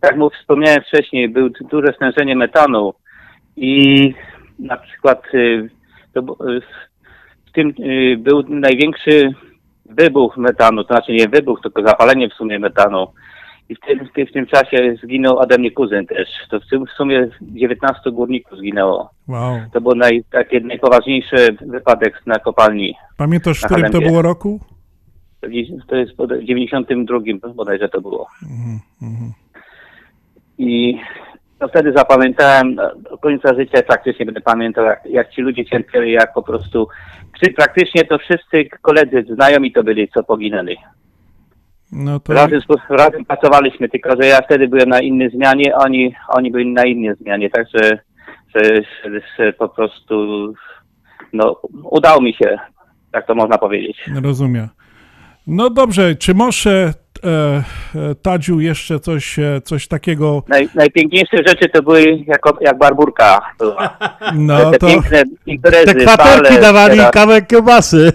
jak mu wspomniałem wcześniej, był duże stężenie metanu i na przykład y, y, w tym y, był największy wybuch metanu, to znaczy nie wybuch, tylko zapalenie w sumie metanu. I w tym, w tym, w tym czasie zginął ode mnie kuzyn też. To w, tym, w sumie 19 górników zginęło. Wow. To był naj, taki najpoważniejszy wypadek na kopalni. Pamiętasz, w którym to było roku? To jest w 92 bodajże to było. Mhm. I no wtedy zapamiętałem, no, do końca życia praktycznie będę pamiętał, jak, jak ci ludzie cierpieli, jak po prostu, praktycznie to wszyscy koledzy, znajomi to byli, co poginęli. No to Razem, razem pracowaliśmy, tylko że ja wtedy byłem na innej zmianie, oni, oni byli na innej zmianie, także że, że, że po prostu no, udało mi się, tak to można powiedzieć. rozumiem. No dobrze, czy może e, e, Tadziu jeszcze coś, e, coś takiego Naj, najpiękniejsze rzeczy to były jako, jak barburka była. No te to- piękne imprezy, Te kwaterki dawali teraz- kawałek kiełbasy.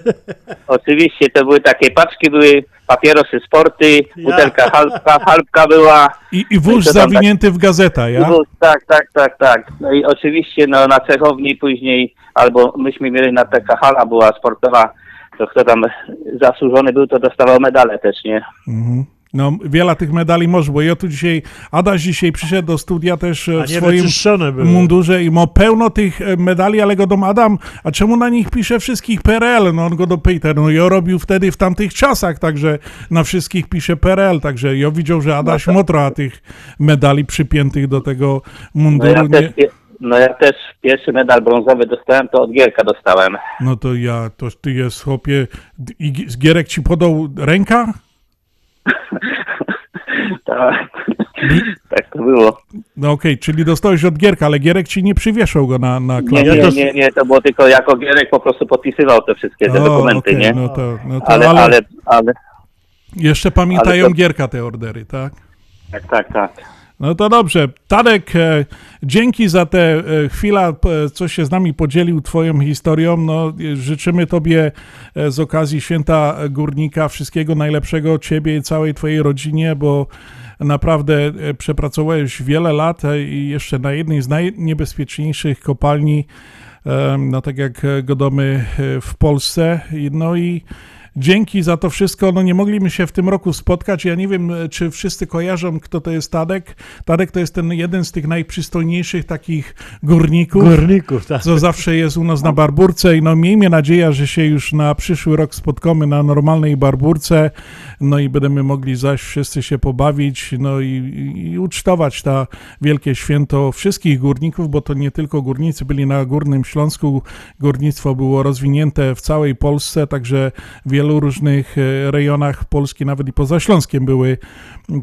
Oczywiście, to były takie paczki, były papierosy, sporty, butelka halbka, halbka była. I, i wóz No zawinięty w gazetę, I ja? wóz, tak, tak, tak, tak. No i oczywiście no, na cechowni później, albo myśmy mieli na taka hala była sportowa, to kto tam zasłużony był, to dostawał medale też, nie? Mhm. No, wiele tych medali może, bo ja tu dzisiaj, Adaś dzisiaj przyszedł do studia też e, w swoim mundurze i ma pełno tych e, medali, ale go dom Adam, a czemu na nich pisze wszystkich PRL? No on go dopyta, no ja robił wtedy w tamtych czasach, także na wszystkich pisze PRL, także ja widział, że Adaś tak. ma trochę tych medali przypiętych do tego No munduru. ja, nie, też, no ja też pierwszy medal brązowy dostałem, to od Gierka dostałem. no to ja, to ty jest chłopie, i z Gierek ci podał ręka? tak, tak to było. No okej, czyli dostałeś od Gierka, ale Gierek ci nie przywieszał go na, na Nie, nie, nie, nie, to było tylko jako Gierek po prostu podpisywał te wszystkie te O, dokumenty, okej, nie? no to- no to ale, ale- ale, ale, Jeszcze pamiętają Ale to- Gierka te ordery, tak? tak, tak, tak. No to dobrze. Tadek, e, dzięki za tę e, chwilę, p- co się z nami podzielił Twoją historią. No, e, życzymy Tobie e, z okazji Święta Górnika wszystkiego najlepszego Ciebie i całej Twojej rodzinie, bo naprawdę e, przepracowałeś wiele lat e, i jeszcze na jednej z najniebezpieczniejszych kopalni, e, no tak jak e, Godomy e, w Polsce. No i Dzięki za to wszystko. No nie mogliśmy się w tym roku spotkać. Ja nie wiem, e, czy wszyscy kojarzą, kto to jest Tadek. Tadek to jest ten jeden z tych najprzystojniejszych takich górników. Górników, tak. Co zawsze jest u nas na Barburce i no miejmy nadzieję, że się już na przyszły rok spotkamy na normalnej Barburce, no i będziemy mogli zaś wszyscy się pobawić, no i, i, ucztować ta wielkie święto wszystkich górników, bo to nie tylko górnicy byli na Górnym Śląsku, górnictwo było rozwinięte w całej Polsce, także w wielu różnych e, rejonach Polski, nawet i poza Śląskiem były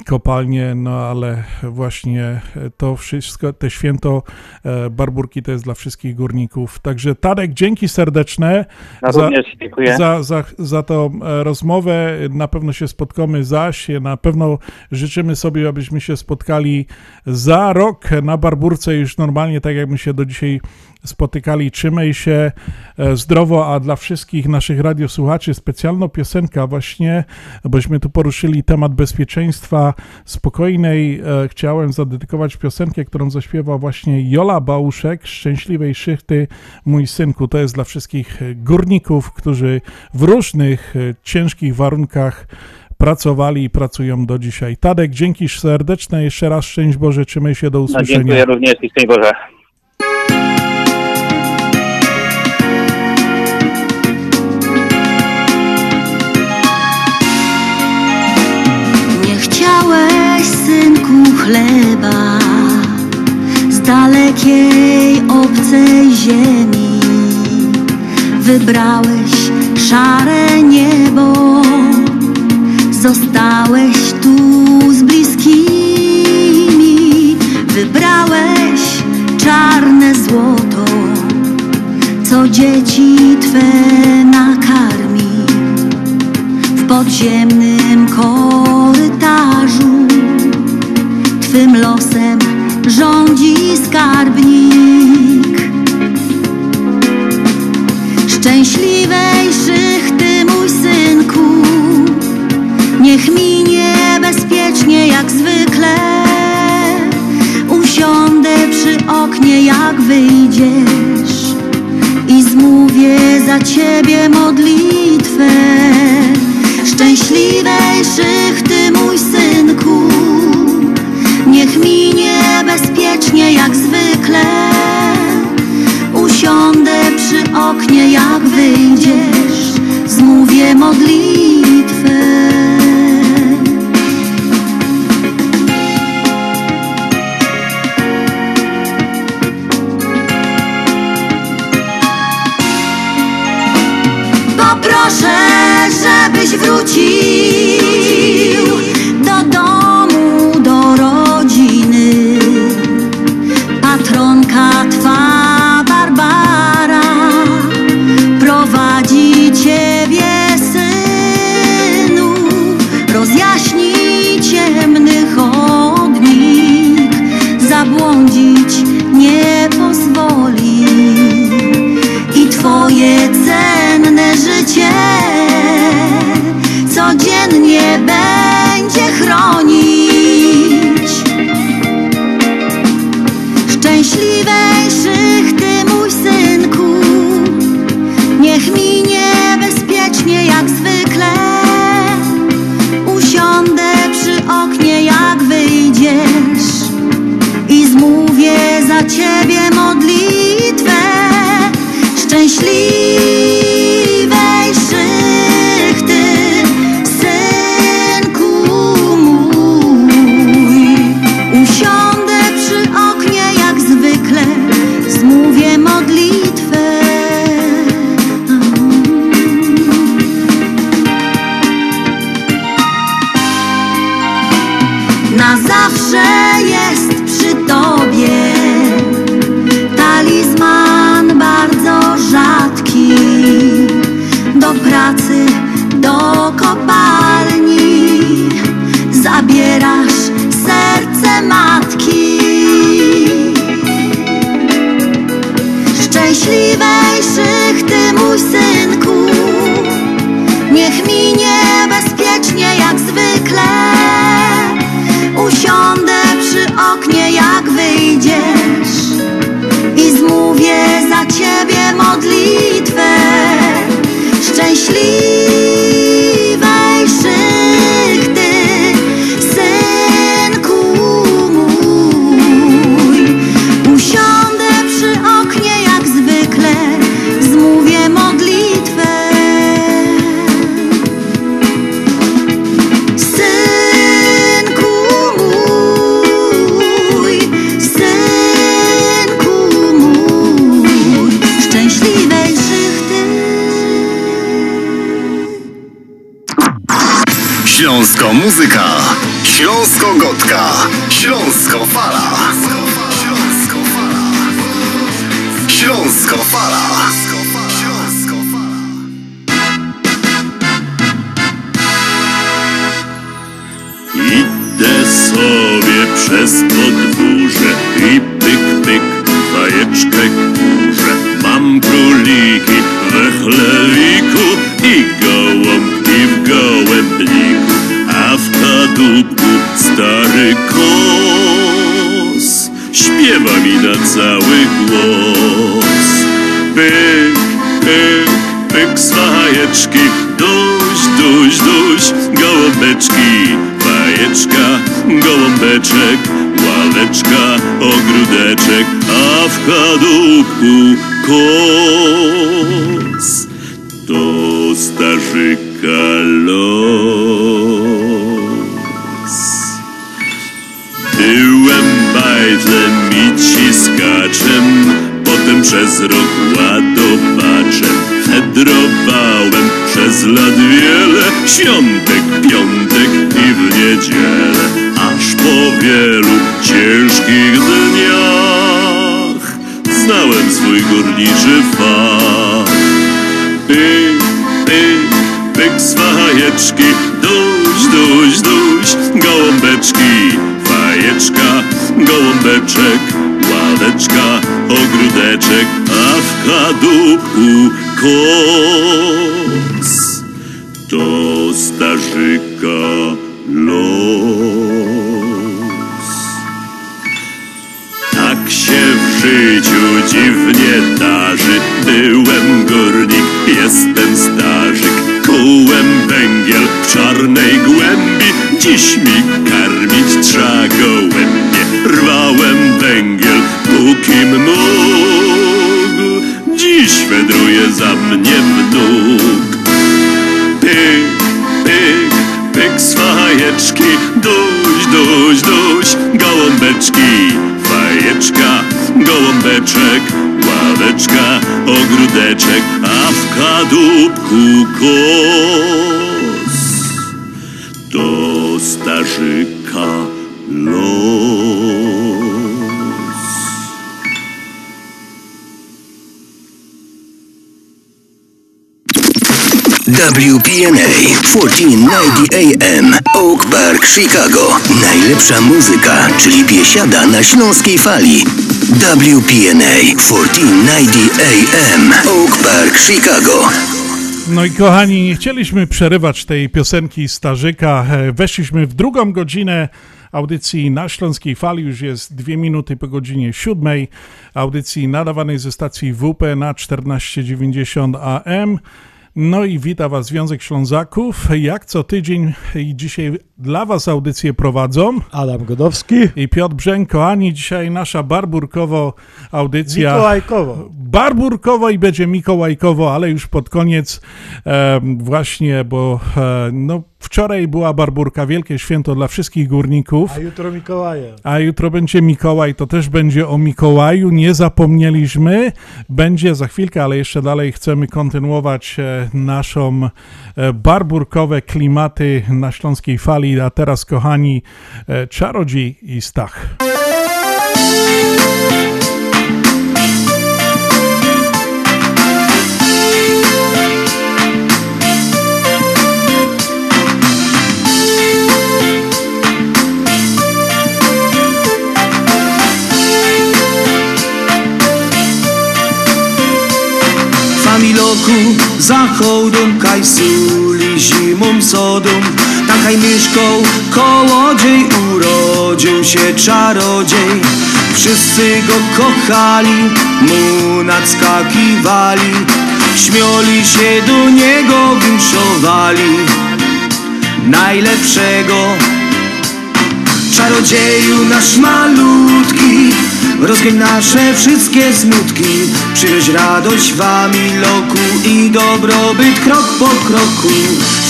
kopalnie, no ale właśnie e, to wszystko, te święto e, Barburki to jest dla wszystkich górników. Także Tadek, dzięki serdeczne No, dziękuję. za, za, za tą rozmowę. Na pewno się spotkamy zaś. Na pewno życzymy sobie, abyśmy się spotkali za rok na Barburce już normalnie, tak jakby się do dzisiaj spotykali. Trzymaj się e, zdrowo, a dla wszystkich naszych radiosłuchaczy specjalna piosenka właśnie, bośmy tu poruszyli temat bezpieczeństwa spokojnej. E, Chciałem zadedykować piosenkę, którą zaśpiewa właśnie Jola Bałuszek, Szczęśliwej Szychty, mój synku. To jest dla wszystkich górników, którzy w różnych e, ciężkich warunkach pracowali i pracują do dzisiaj. Tadek, dzięki serdeczne, jeszcze raz szczęść Boże, trzymaj się do No, usłyszenia. dziękuję również i szczęść Boże. Chciałeś, synku, chleba z dalekiej, obcej ziemi. Wybrałeś szare niebo, zostałeś tu z bliskimi. Wybrałeś czarne złoto, co dzieci Twe nakarmi w podziemnym korytarzu. Twym losem rządzi skarbnik. Szczęśliwejszych Ty, mój synku, niech minie bezpiecznie jak zwykle. Usiądę przy oknie, jak wyjdziesz i zmówię za Ciebie modlitwę. Szczęśliwejszych Ty, mój synku, Niech minie bezpiecznie jak zwykle. Usiądę przy oknie jak wyjdziesz. Zmówię modlitwę. Poproszę, żebyś wrócił. ciebie modlić. cały głos. Pyk, pyk, pyk z fajeczki, duś, duś, duś, gołąbeczki. Fajeczka, gołąbeczek, ławeczka, ogródeczek, a w kadłubku koło. Chicago. Najlepsza muzyka, czyli biesiada na śląskiej fali. WPNA 1490 AM Oak Park, Chicago. No i kochani, nie chcieliśmy przerywać tej piosenki Starzyka. E, Weszliśmy w drugą godzinę audycji na Śląskiej Fali. Już jest dwie minuty po godzinie siódmej. Audycji nadawanej ze stacji WP na 1490 AM. No i wita Was Związek Ślązaków. Jak co tydzień i dzisiaj dla Was audycję prowadzą Adam Godowski i Piotr Brzęk. Kochani, dzisiaj nasza barburkowo audycja. Mikołajkowo. Barburkowo i będzie Mikołajkowo, ale już pod koniec e, właśnie, bo e, no, wczoraj była Barburka, wielkie święto dla wszystkich górników. A jutro Mikołaje. A jutro będzie Mikołaj, to też będzie o Mikołaju. Nie zapomnieliśmy. Będzie za chwilkę, ale jeszcze dalej chcemy kontynuować e, naszą e, barburkowe klimaty na Śląskiej Fali. A teraz, kochani, e, Czarodziej i Stach. Familoku za hołdą kaj suli zimą sodą Tam kaj mieszkał kołodziej urodził się czarodziej. Wszyscy go kochali, mu nadskakiwali. Śmioli się do niego, winszowali. Najlepszego Czarodzieju nasz malutki Rozgń nasze wszystkie smutki. Przynoś radość wami loku I dobrobyt krok po kroku.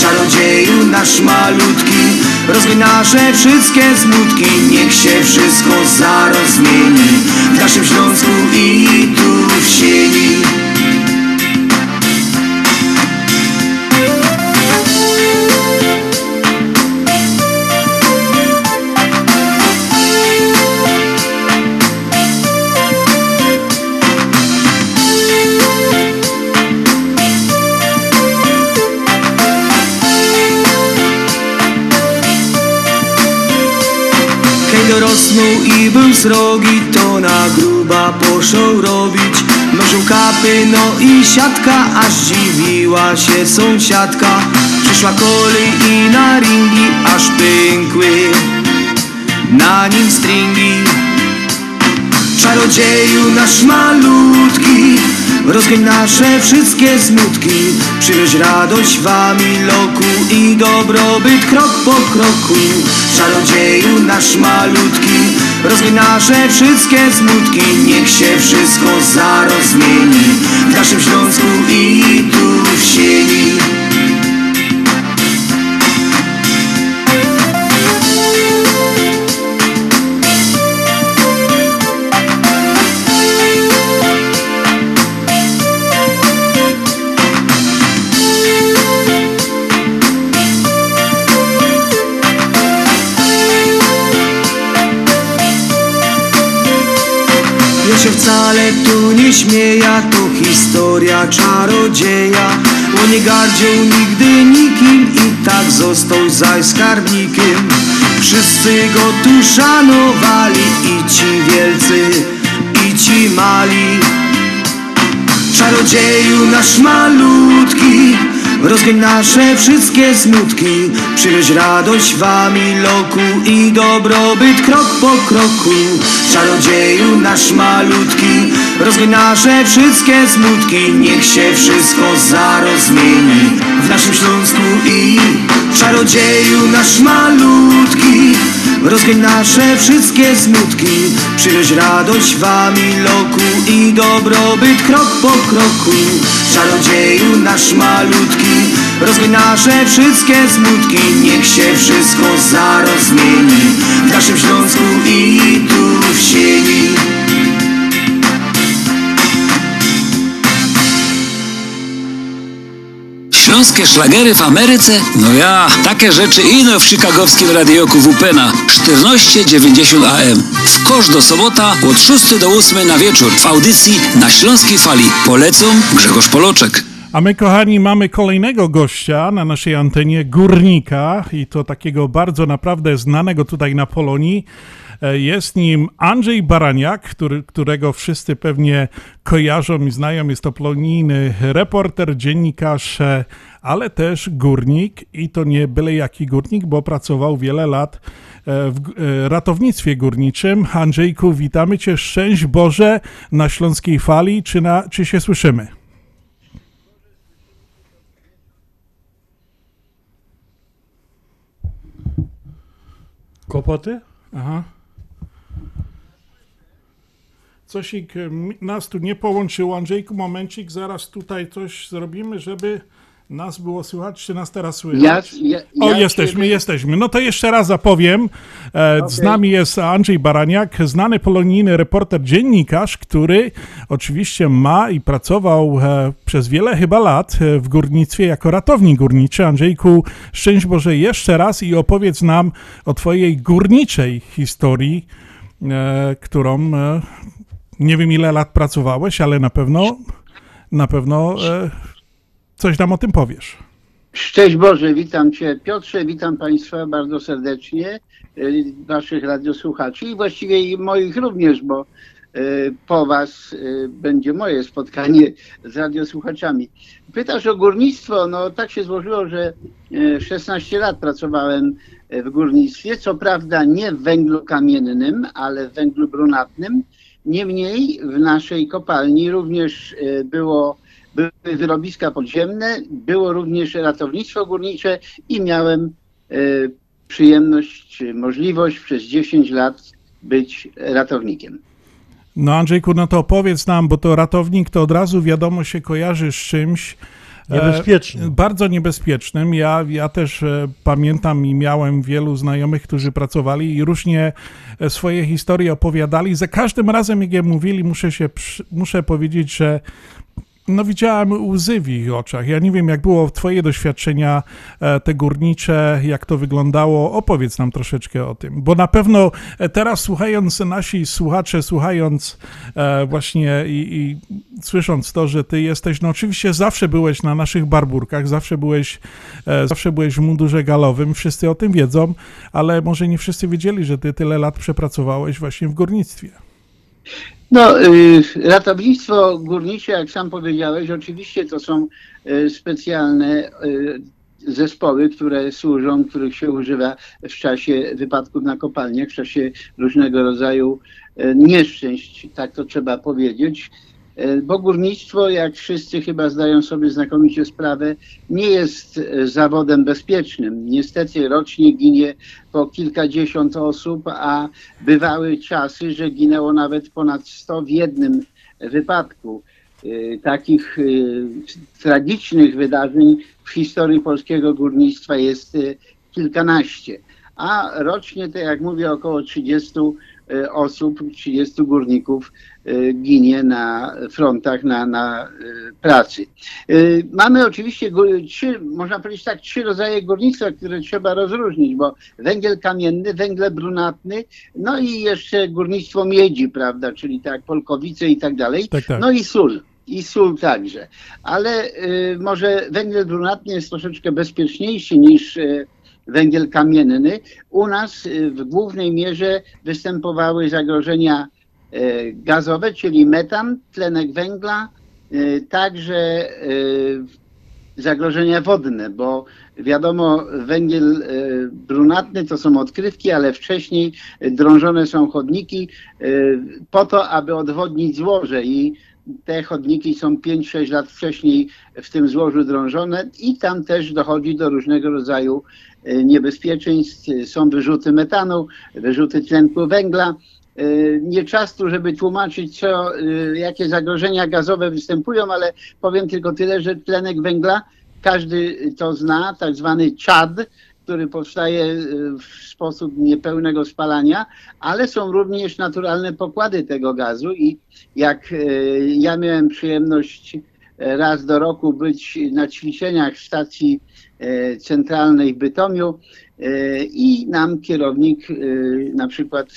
Czarodzieju nasz malutki Rozgń nasze wszystkie smutki. Niech się wszystko zaraz zmieni W naszym Śląsku i tu w sieni Dorosnął i był srogi, to na gruba poszł robić Mnożył kapy, no i siatka, aż dziwiła się sąsiadka. Przyszła kolej i na ringi, aż pękły na nim stringi. Czarodzieju nasz malutki Rozgń nasze wszystkie smutki. Przynoś radość wami loku I dobrobyt krok po kroku. Czarodzieju nasz malutki Rozgń nasze wszystkie smutki Niech się wszystko zaraz zmieni W naszym Śląsku i tu w sieni wcale tu nie śmieja, to historia czarodzieja. On nie gardził nigdy nikim i tak został zaś skarbnikiem Wszyscy go tu szanowali i ci wielcy, i ci mali. Czarodzieju nasz malutki Roz Rozgoń nasze wszystkie smutki. Przynieś radość wami loku I dobrobyt krok po kroku Czarodzieju nasz malutki. Rozgoń nasze wszystkie smutki Niech się wszystko zarozmieni. W naszym Śląsku i Czarodzieju nasz malutki. Rozgoń nasze wszystkie smutki Przynieś radość wami loku I dobrobyt krok po kroku. Czarodzieju nasz malutki Rozgoń nasze wszystkie smutki Niech się wszystko zarozmieni. W naszym Śląsku i sieni Śląskie szlagery w Ameryce? No ja, takie rzeczy ino w chicagowskim radioku WPNA 1490 AM. W kosz do sobota od 6 do 8 na wieczór w audycji na Śląskiej Fali. Polecą Grzegorz Poloczek. A my, kochani, mamy kolejnego gościa na naszej antenie, górnika i to takiego bardzo naprawdę znanego tutaj na Polonii. E, Jest nim Andrzej Baraniak, który, którego wszyscy pewnie kojarzą i znają. Jest to polonijny reporter, dziennikarz, e, ale też górnik i to nie byle jaki górnik, bo pracował wiele lat e, w ratownictwie górniczym. Andrzejku, witamy Cię, szczęść Boże na Śląskiej Fali. Czy, na, czy się słyszymy? Kłopoty? Aha. Coś ich, e, nas tu nie połączyło. Andrzejku, momencik, zaraz tutaj coś zrobimy, żeby nas było słychać. Czy nas teraz słychać? Ja- ja- o, ja jesteśmy, ciebie- jesteśmy. No to jeszcze raz zapowiem. E, Z Okej. nami jest Andrzej Baraniak, znany polonijny reporter, dziennikarz, który oczywiście ma i pracował e, przez wiele chyba lat w górnictwie jako ratownik górniczy. Andrzejku, szczęść Boże jeszcze raz i opowiedz nam o twojej górniczej historii, którą nie wiem ile lat pracowałeś, ale na pewno na pewno e, coś nam o tym powiesz. Szczęść Boże, witam Cię Piotrze, witam Państwa bardzo serdecznie, y, Waszych radiosłuchaczy i właściwie i moich również, bo y, po Was y, będzie moje spotkanie z radiosłuchaczami. Pytasz o górnictwo, no tak się złożyło, że y, 16 lat pracowałem w górnictwie, co prawda nie w węglu kamiennym, ale w węglu brunatnym. Niemniej w naszej kopalni również y, było były wyrobiska podziemne, było również ratownictwo górnicze i miałem e, przyjemność, e, możliwość przez 10 lat być ratownikiem. No Andrzejku, no to opowiedz nam, bo to ratownik to od razu wiadomo się kojarzy z czymś e, Niebezpiecznym. bardzo niebezpiecznym. Ja, ja też e, pamiętam i miałem wielu znajomych, którzy pracowali i różnie e, swoje historie opowiadali. Za każdym razem, jak je mówili, muszę się, muszę powiedzieć, że no widziałem łzy w ich oczach. Ja nie wiem, jak było twoje doświadczenia e, te górnicze, jak to wyglądało. Opowiedz nam troszeczkę o tym, bo na pewno e, teraz słuchając nasi słuchacze, słuchając e, właśnie i, i słysząc to, że ty jesteś, no oczywiście zawsze byłeś na naszych barburkach, zawsze byłeś, zawsze byłeś w mundurze galowym, wszyscy o tym wiedzą, ale może nie wszyscy wiedzieli, że ty tyle lat przepracowałeś właśnie w górnictwie. No, y, ratownictwo górnicze, jak sam powiedziałeś, oczywiście to są y, specjalne y, zespoły, które służą, których się używa w czasie wypadków na kopalniach, w czasie różnego rodzaju nieszczęść, tak to trzeba powiedzieć. Y, Bo górnictwo, jak wszyscy chyba zdają sobie znakomicie sprawę, nie jest y, zawodem bezpiecznym. Niestety rocznie ginie po kilkadziesiąt osób, a bywały czasy, że ginęło nawet ponad 100 w jednym wypadku. Y, Takich tragicznych wydarzeń w historii polskiego górnictwa jest kilkanaście. A rocznie, to jak mówię, około 30 y, osób, 30 górników y, ginie na frontach, na, na y, pracy. Mamy oczywiście trzy, można powiedzieć tak, trzy rodzaje górnictwa, które trzeba rozróżnić, bo węgiel kamienny, węgiel brunatny, no i jeszcze górnictwo miedzi, prawda, czyli tak Polkowice i tak dalej, Tak, tak. no i sól. I sól także. Ale y, może węgiel brunatny jest troszeczkę bezpieczniejszy niż y, węgiel kamienny. U nas y, w głównej mierze występowały zagrożenia y, gazowe, czyli metan, tlenek węgla, y, także y, zagrożenia wodne, bo wiadomo, węgiel e, brunatny to są odkrywki, ale wcześniej drążone są chodniki e, po to, aby odwodnić złoże i te chodniki są 5-6 lat wcześniej w tym złożu drążone i tam też dochodzi do różnego rodzaju e, niebezpieczeństw. Są wyrzuty metanu, wyrzuty tlenku węgla. E, Nie czas tu, żeby tłumaczyć, co, e, jakie zagrożenia gazowe występują, ale powiem tylko tyle, że tlenek węgla, każdy to zna, tak zwany czad, który powstaje e, w sposób niepełnego spalania, ale są również naturalne pokłady tego gazu i jak e, ja miałem przyjemność e, raz do roku być na ćwiczeniach stacji centralnej w Bytomiu i nam kierownik na przykład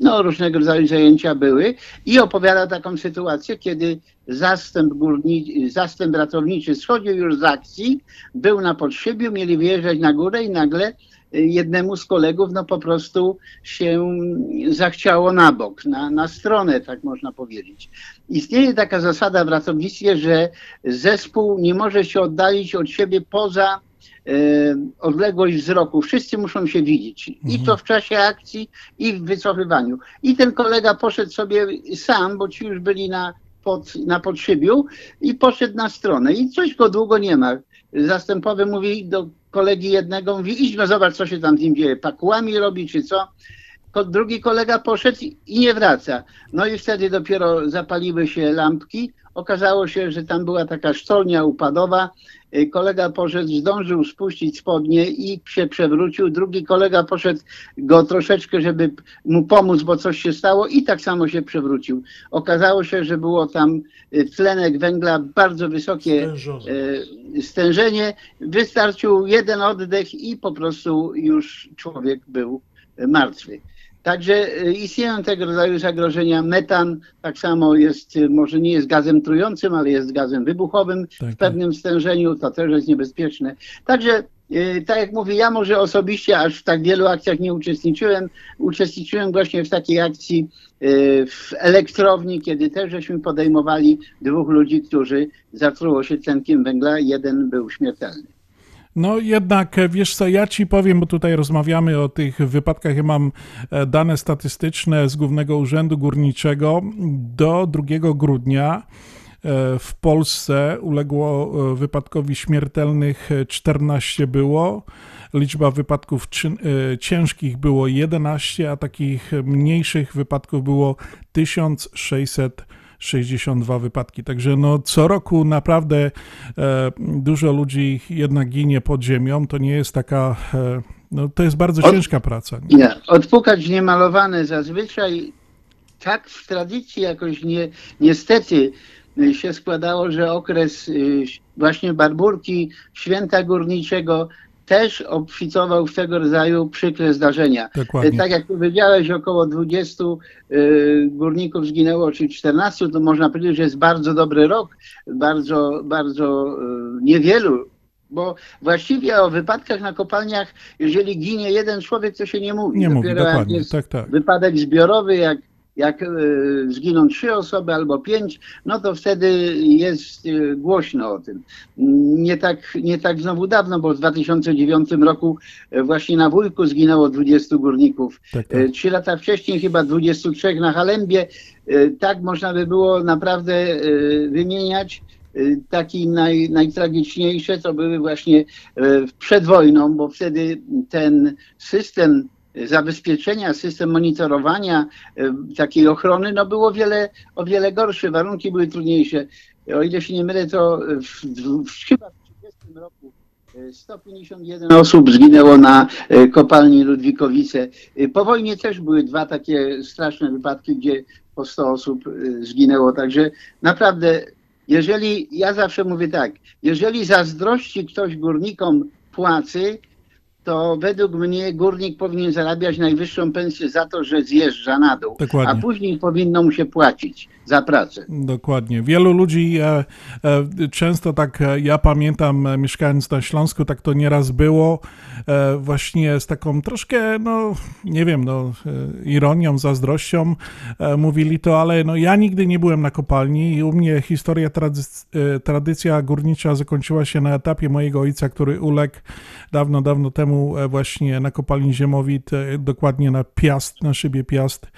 no, różnego rodzaju zajęcia były i opowiada taką sytuację, kiedy zastęp, górni, zastęp ratowniczy schodził już z akcji, był na podszybiu, mieli wyjeżdżać na górę i nagle y, jednemu z kolegów no po prostu się zachciało na bok, na, na stronę, tak można powiedzieć. Istnieje taka zasada w ratownictwie, że zespół nie może się oddalić od siebie poza odległość wzroku. Wszyscy muszą się widzieć. I to w czasie akcji, i w wycofywaniu. I ten kolega poszedł sobie sam, bo ci już byli na, pod, na podszybiu i poszedł na stronę. I coś go długo nie ma. Zastępowy mówi do kolegi jednego, mówi idź no zobacz, co się tam z nim dzieje. Pakułami robi, czy co? Drugi kolega poszedł i nie wraca. No i wtedy dopiero zapaliły się lampki. Okazało się, że tam była taka sztolnia upadowa. Y, Kolega poszedł, zdążył spuścić spodnie i się przewrócił. Drugi kolega poszedł go troszeczkę, żeby mu pomóc, bo coś się stało i tak samo się przewrócił. Okazało się, że było tam y, tlenek węgla, bardzo wysokie y, stężenie. Wystarczył jeden oddech i po prostu już człowiek był martwy. Także y, istnieją tego rodzaju zagrożenia. Metan tak samo jest, y, może nie jest gazem trującym, ale jest gazem wybuchowym w pewnym stężeniu, to też jest niebezpieczne. Także y, tak jak mówię, ja może osobiście aż w tak wielu akcjach nie uczestniczyłem. Uczestniczyłem właśnie w takiej akcji w elektrowni, kiedy też żeśmy podejmowali dwóch ludzi, którzy zatruło się tlenkiem węgla, jeden był śmiertelny. No jednak, e, wiesz co, ja ci powiem, bo tutaj rozmawiamy o tych wypadkach, ja mam e, dane statystyczne z Głównego Urzędu Górniczego. Do 2 grudnia e, w Polsce uległo wypadkowi śmiertelnych e, 14 było. Liczba wypadków ciężkich było 11, a takich mniejszych wypadków było 1662 wypadki. Także no, co roku naprawdę e, dużo ludzi jednak ginie pod ziemią. To nie jest taka, e, no, to jest bardzo Od- ciężka praca. Nie? Nie, odpukać niemalowane zazwyczaj tak w tradycji jakoś nie, niestety y, się składało, że okres właśnie Barburki, Święta Górniczego też obficował w tego rodzaju przykre zdarzenia. Dokładnie. Y, Tak jak powiedziałeś, około 20 y, górników zginęło, czy 14, to można powiedzieć, że jest bardzo dobry rok, bardzo, bardzo y, niewielu bo właściwie o wypadkach na kopalniach, jeżeli ginie jeden człowiek, to się nie mówi. Nie mówi, Dopiero jak dokładnie, jest tak, tak. wypadek zbiorowy, jak, jak e, zginą trzy osoby albo pięć, no to wtedy jest e, głośno o tym. Nie tak, nie tak znowu dawno, bo w 2009 roku e, właśnie na Wujku zginęło 20 górników. Tak, E, Trzy lata wcześniej chyba 23 na Halembie. Tak można by było naprawdę wymieniać. Taki naj, najtragiczniejsze to były właśnie przed wojną, bo wtedy ten system zabezpieczenia, system monitorowania, e, takiej ochrony, no było wiele, o wiele gorsze, warunki były trudniejsze. O ile się nie mylę, to w, w, chyba w 30 roku e, 151 osób zginęło na e, kopalni Ludwikowice. Po wojnie też były dwa takie straszne wypadki, gdzie po 100 osób zginęło. Także naprawdę, jeżeli, ja zawsze mówię tak, jeżeli zazdrości ktoś górnikom płacy, to według mnie górnik powinien zarabiać najwyższą pensję za to, że zjeżdża na dół, Dokładnie. a później powinno mu się płacić za pracę. Dokładnie. Wielu ludzi e, e, często tak, e, ja pamiętam, e, mieszkając na Śląsku, tak to nieraz było, e, właśnie z taką troszkę, no nie wiem, no e, ironią, zazdrością mówili to, ale no ja nigdy nie byłem na kopalni i u mnie historia, tradyc, tradycja górnicza zakończyła się na etapie mojego ojca, który uległ dawno, dawno temu e, właśnie na kopalni Ziemowit, dokładnie na Piast, na szybie Piast.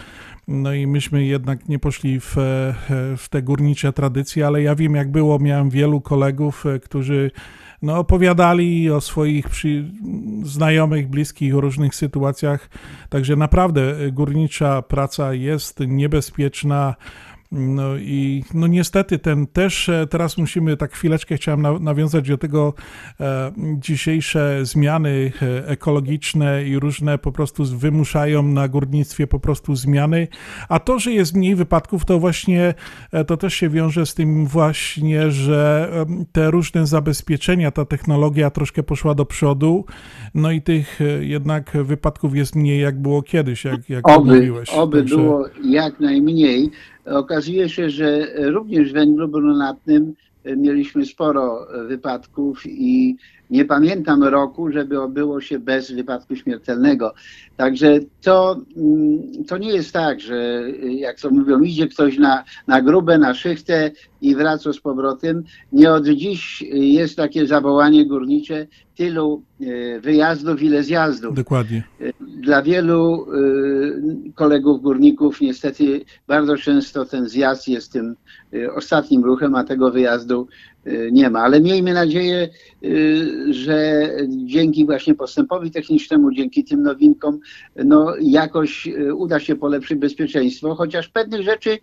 No i myśmy jednak nie poszli w, e, w te górnicze tradycje, ale ja wiem jak było, miałem wielu kolegów, e, którzy no, opowiadali o swoich przy, znajomych, bliskich, o różnych sytuacjach. Także naprawdę górnicza praca jest niebezpieczna. No i no niestety ten też e, teraz musimy tak chwileczkę chciałem na, nawiązać do tego e, dzisiejsze zmiany e, ekologiczne i różne po prostu wymuszają na górnictwie po prostu zmiany, a to, że jest mniej wypadków, to właśnie e, to też się wiąże z tym właśnie, że te różne zabezpieczenia, ta technologia troszkę poszła do przodu, no i tych jednak wypadków jest mniej jak było kiedyś, jak, jak Oby, mówiłeś. oby Także- było jak najmniej. Okazuje się, że również w węglu brunatnym mieliśmy sporo wypadków i nie pamiętam roku, żeby obyło się bez wypadku śmiertelnego. Także to, mm, to nie jest tak, że jak to mówią, idzie ktoś na, na grubę, na szychtę i wraca z powrotem. Nie od dziś jest takie zawołanie górnicze, tylu e, wyjazdów, ile zjazdów. Dokładnie. Dla wielu y, kolegów górników niestety bardzo często ten zjazd jest tym y, ostatnim ruchem, a tego wyjazdu y, nie ma. Ale miejmy nadzieję, y, że dzięki właśnie postępowi technicznemu, dzięki tym nowinkom, no jakoś y, uda się polepszyć bezpieczeństwo, chociaż pewnych rzeczy y,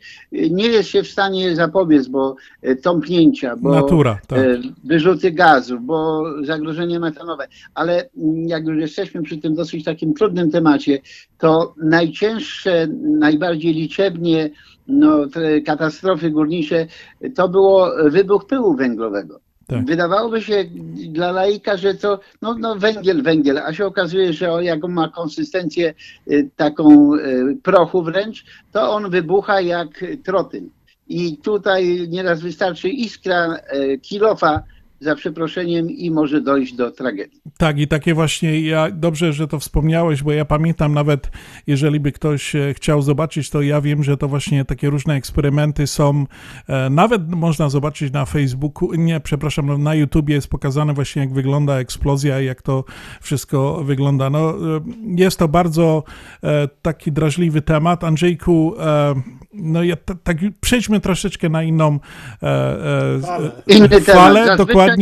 nie jest się w stanie zapobiec, bo y, tąpnięcia, bo Natura, tak. wyrzuty gazów, bo zagrożenie metanowe. Ale mm, jak już jesteśmy przy tym dosyć takim trudnym temacie, to najcięższe, najbardziej liczebnie no, katastrofy górnicze to było wybuch pyłu węglowego. Tak. Wydawałoby się dla laika, że to no, no węgiel, węgiel, a się okazuje, że on, jak on ma konsystencję y, taką y, prochu wręcz, to on wybucha jak trotyn. I tutaj nieraz wystarczy iskra y, kilofa za przeproszeniem i może dojść do tragedii. Tak, i takie właśnie, ja dobrze, że to wspomniałeś, bo ja pamiętam nawet, jeżeli by ktoś e, chciał zobaczyć, to ja wiem, że to właśnie takie różne eksperymenty są, e, nawet można zobaczyć na Facebooku, nie, przepraszam, no, na YouTubie jest pokazane właśnie, jak wygląda eksplozja i jak to wszystko wygląda. No, e, jest to bardzo e, taki drażliwy temat. Andrzejku, e, no ja tak przejdźmy troszeczkę na inną e, e, Falę. Inny temat. falę, Zazwyczaj- dokładnie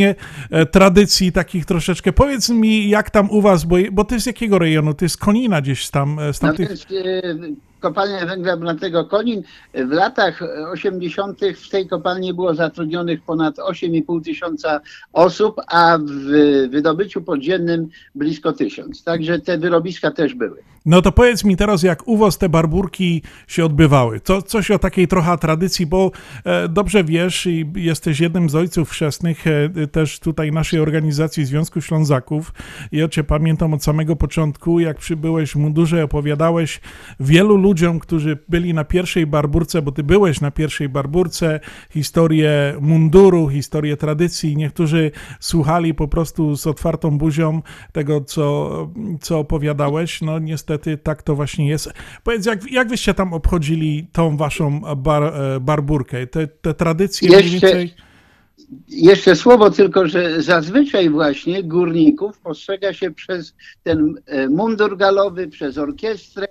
e, tradycji takich troszeczkę. Powiedz mi, jak tam u was, bo, bo ty z jakiego rejonu? Ty z Konina gdzieś tam, e, z No tamtych... e, kopalnia węgla brunatnego Konin w latach 80. w tej kopalni było zatrudnionych ponad 8,5 tysiąca osób, a w wydobyciu podziemnym blisko tysiąc. Także te wyrobiska też były. No to powiedz mi teraz, jak u was te barburki się odbywały. Co, coś o takiej trochę tradycji, bo e, dobrze wiesz i jesteś jednym z ojców chrzestnych e, też tutaj naszej organizacji Związku Ślązaków. Ja cię pamiętam od samego początku, jak przybyłeś w mundurze, opowiadałeś wielu ludziom, którzy byli na pierwszej barburce, bo ty byłeś na pierwszej barburce, historię munduru, historię tradycji. Niektórzy słuchali po prostu z otwartą buzią tego, co, co opowiadałeś. No niestety tak to właśnie jest. Powiedz, jak, jak wyście tam obchodzili tą waszą bar, e, barburkę? Te, te tradycje mniej Jeszcze- więcej... Jeszcze słowo tylko, że zazwyczaj właśnie górników postrzega się przez ten e, mundur galowy, przez orkiestrę,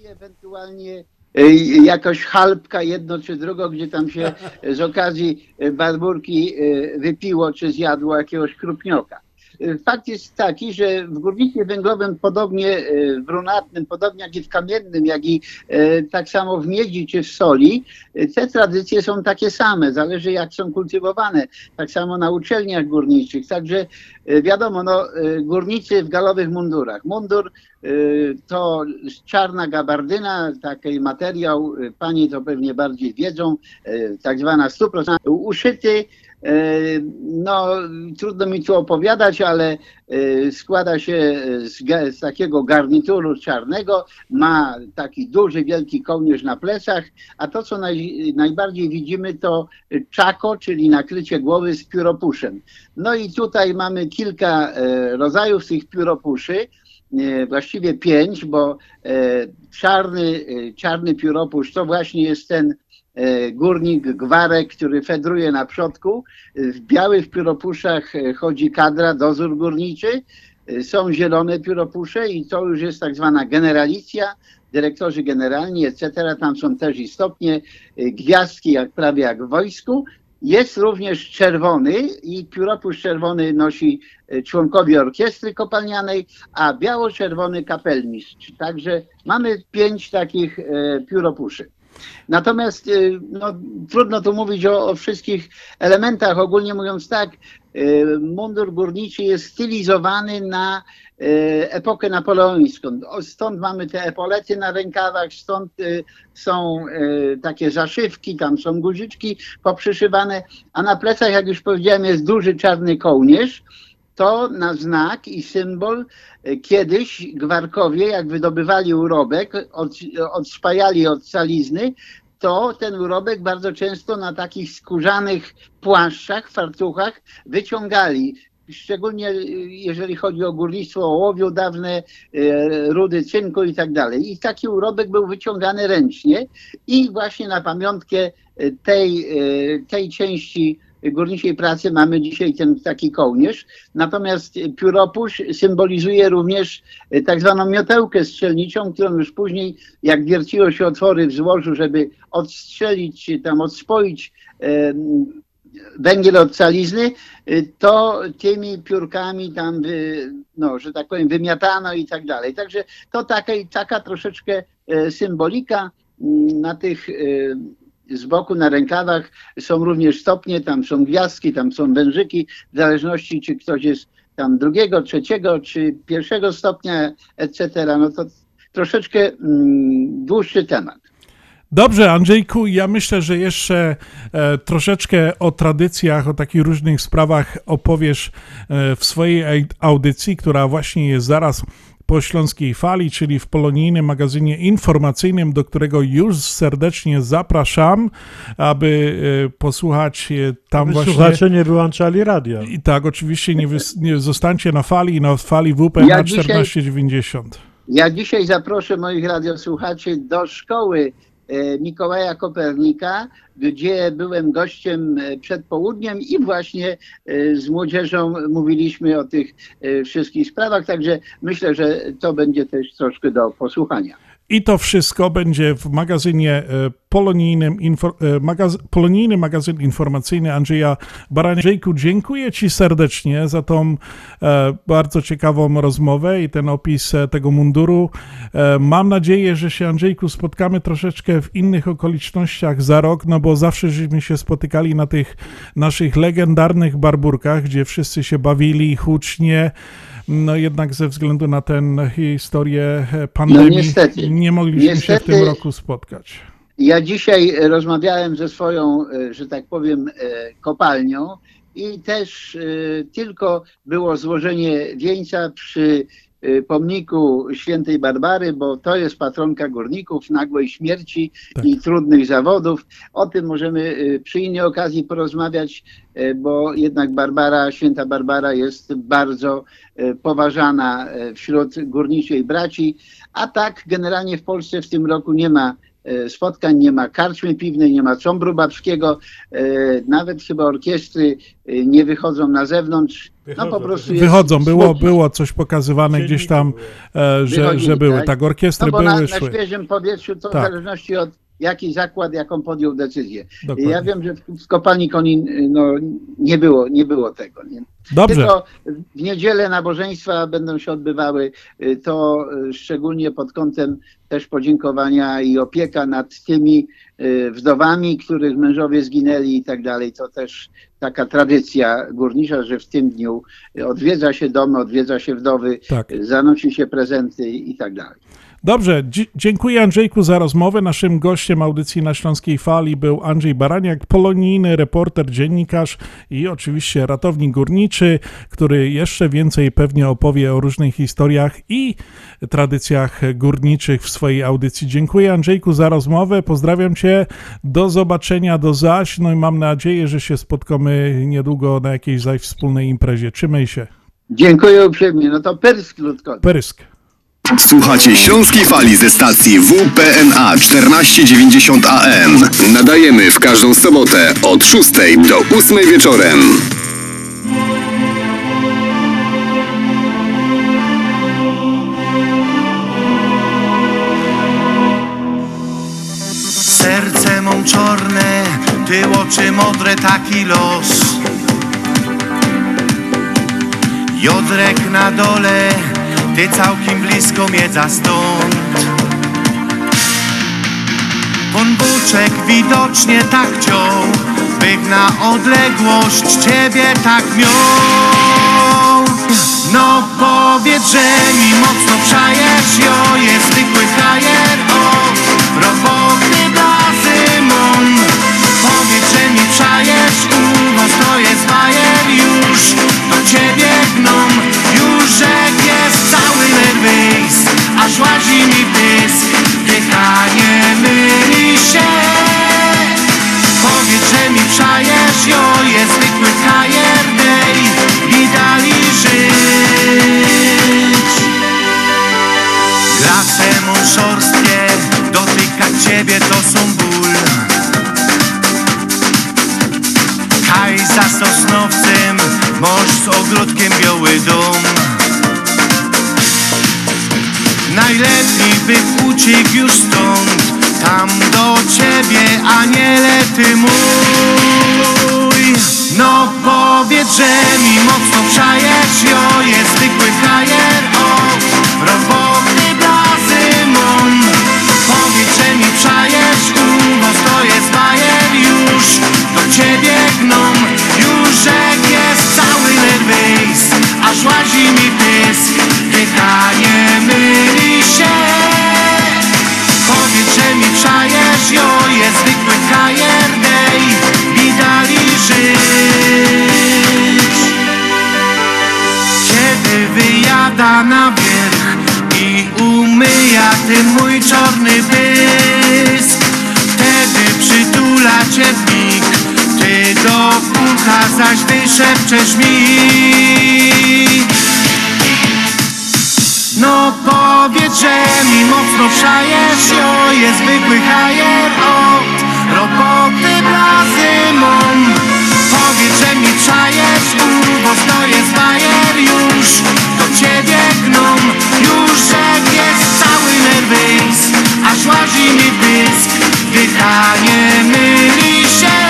i ewentualnie e, jakaś chalpka jedno czy drugo, gdzie tam się z okazji barburki e, wypiło czy zjadło jakiegoś krupnioka. Fakt jest taki, że w górnictwie węglowym, podobnie e, w brunatnym, podobnie jak i w kamiennym, jak i e, tak samo w miedzi czy w soli, e, te tradycje są takie same, zależy jak są kultywowane. Tak samo na uczelniach górniczych. Także wiadomo, no, górnicy w galowych mundurach. Mundur to czarna gabardyna, taki materiał, panie to pewnie bardziej wiedzą, tak zwana 100% uszyty No, trudno mi tu opowiadać, ale e, składa się z, z takiego garnituru czarnego, ma taki duży, wielki kołnierz na plecach, a to, co naj, najbardziej widzimy, to czako, czyli nakrycie głowy z pióropuszem. No i tutaj mamy kilka e, rodzajów tych pióropuszy, e, właściwie pięć, bo e, czarny, e, czarny pióropusz to właśnie jest ten e, górnik gwarek, który fedruje na przodku. W białych pióropuszach e, chodzi kadra, dozór górniczy. E, Są zielone pióropusze i to już jest tak zwana generalicja, dyrektorzy generalni, etc. Tam są też i stopnie, e, gwiazdki jak prawie jak w wojsku. Jest również czerwony i pióropusz czerwony nosi e, członkowie orkiestry kopalnianej, a biało-czerwony kapelmistrz. Także mamy pięć takich e, pióropuszy. Natomiast y, no, trudno tu mówić o, o wszystkich elementach. Ogólnie mówiąc tak, y, mundur górniczy jest stylizowany na y, epokę napoleońską. Stąd mamy te epolety na rękawach, stąd są takie zaszywki, tam są guziczki poprzyszywane, a na plecach, jak już powiedziałem, jest duży czarny kołnierz to na znak i symbol e, kiedyś gwarkowie, jak wydobywali urobek, od, odszpajali od salizny, to ten urobek bardzo często na takich skórzanych płaszczach, fartuchach wyciągali. Szczególnie e, jeżeli chodzi o górnictwo ołowiu dawne, e, rudy cynku i tak dalej. I taki urobek był wyciągany ręcznie i właśnie na pamiątkę tej, tej części górniczej pracy mamy dzisiaj ten taki kołnierz. Natomiast pióropusz symbolizuje również e, tak zwaną miotełkę strzelniczą, którą już później, jak wierciło się otwory w złożu, żeby odstrzelić, czy tam odspoić e, węgiel od salizny, y, to tymi piórkami tam, no, że tak powiem, wymiatano i tak dalej. Także to taka, taka troszeczkę e, symbolika na tych e, z boku na rękawach są również stopnie, tam są gwiazdki, tam są wężyki, w zależności czy ktoś jest tam drugiego, trzeciego czy pierwszego stopnia, etc. No to troszeczkę mm, dłuższy temat. Dobrze, Andrzejku, ja myślę, że jeszcze e, troszeczkę o tradycjach, o takich różnych sprawach opowiesz e, w swojej ej- audycji, która właśnie jest zaraz po Śląskiej Fali, czyli w polonijnym magazynie informacyjnym, do którego już serdecznie zapraszam, aby e, posłuchać e, tam Aby właśnie... słuchacze nie wyłączali radia. I tak, oczywiście nie, wys- nie zostańcie na fali, na fali WP na Ja dzisiaj- 1490. Ja dzisiaj zaproszę moich radiosłuchaczy do szkoły Mikołaja Kopernika, gdzie byłem gościem e, przed południem i właśnie e, z młodzieżą mówiliśmy o tych e, wszystkich sprawach, także myślę, że to będzie też troszkę do posłuchania. I to wszystko będzie w magazynie e, polonijnym, e, magaz, polonijny magazyn informacyjny Andrzeja Baraniejku. Dziękuję Ci serdecznie za tą e, bardzo ciekawą rozmowę i ten opis e, tego munduru. E, mam nadzieję, że się Andrzejku spotkamy troszeczkę w innych okolicznościach za rok, no bo zawsze żeśmy się spotykali na tych naszych legendarnych barburkach, gdzie wszyscy się bawili hucznie. No jednak ze względu na tę historię e, pandemii niestety. nie mogliśmy się w Niestety. tym roku spotkać. Ja dzisiaj rozmawiałem ze swoją, e, że tak powiem, e, kopalnią i też tylko było złożenie wieńca przy pomniku świętej Barbary, bo to jest patronka górników, nagłej śmierci i trudnych zawodów. O tym możemy e, przy innej okazji porozmawiać, e, bo jednak Barbara, święta Barbara jest bardzo poważana wśród górniczej braci, a tak generalnie w Polsce w tym roku nie ma spotkań, nie ma karczmy piwnej, nie ma trąbru babskiego, e, nawet chyba orkiestry e, nie wychodzą na zewnątrz. No po prostu jest Wychodzą, było, było coś pokazywane gdzieś tam, e, że, że były. Tak, orkiestry no bo były, na, na świeżym powietrzu to Tak. w zależności od jaki zakład, jaką podjął decyzję. Dokładnie. Ja wiem, że w, kopalni Konin y, no, nie, było, nie było tego. Nie? Dobrze. Tylko w niedzielę nabożeństwa będą się odbywały, y, to y, szczególnie pod kątem też podziękowania i opieka nad tymi wdowami, których mężowie zginęli i tak dalej. To też taka tradycja górnicza, że w tym dniu odwiedza się domy, odwiedza się wdowy, Tak. zanosi się prezenty i tak dalej. Dobrze, dzi- dziękuję Andrzejku za rozmowę. Naszym gościem audycji na Śląskiej Fali był Andrzej Baraniak, polonijny reporter, dziennikarz i oczywiście ratownik górniczy, który jeszcze więcej pewnie opowie o różnych historiach i tradycjach górniczych w swojej audycji. Dziękuję Andrzejku za rozmowę, pozdrawiam Cię, do zobaczenia, do zaś, no i mam nadzieję, że się spotkamy niedługo na jakiejś zaś wspólnej imprezie. Trzymaj się. Dziękuję uprzejmie. No to Pyrsk Ludkowi. Prysk. Słuchacie Śląskiej Fali ze stacji WPNA 1490 AM. Nadajemy w każdą sobotę od 6 do 8 wieczorem. Serce mą czorne, ty oczy modre, taki los. Jodrek na dole, ty całkiem blisko miedza stąd. Pan widocznie tak chciał, bych na odległość ciebie tak miał. No powiedz, że mi mocno przajesz, jo, jest zwykły frajer, o, roboty blazy mon. Powiedz, że mi przajesz, u was to jest bajer już, do ciebie gną, już rzek jest cały nerwys, aż łazi mi pysk, dychanie myli się. Powiedz, że mi przajesz, jo, jest zwykły frajer, dej mi dali żyć. Lasem szorstkie, dotykać ciebie to są ból. Kaj za sosnowcem, mąż z ogródkiem biały dom. Najlepiej by uciekł już stąd, tam do ciebie, aniele ty mój. No powiedz, że mi mocno przajesz, jo, jest zwykły frajer, o, roboty blazy mon. Powiedz, że mi przajesz, u was to jest bajer już, do ciebie gną, aż łazi mi pysk, dychanie myli się. Powiedz, że mi przajesz, jo, jest zwykły dej mi dali żyć. Kiedy wyjada na wierzch i umyja tym mój czarny pysk, wtedy przytula cię w do ucha zaś wyszepczesz mi. No powiedz, że mi mocno przajesz, jo, jest zwykły hajer od roboty blazy mon. Powiedz, że mi przajesz, u, bo to jest bajer już, do ciebie gną, już rzek jest cały nerwys, aż łazi mi pysk, dychanie myli się.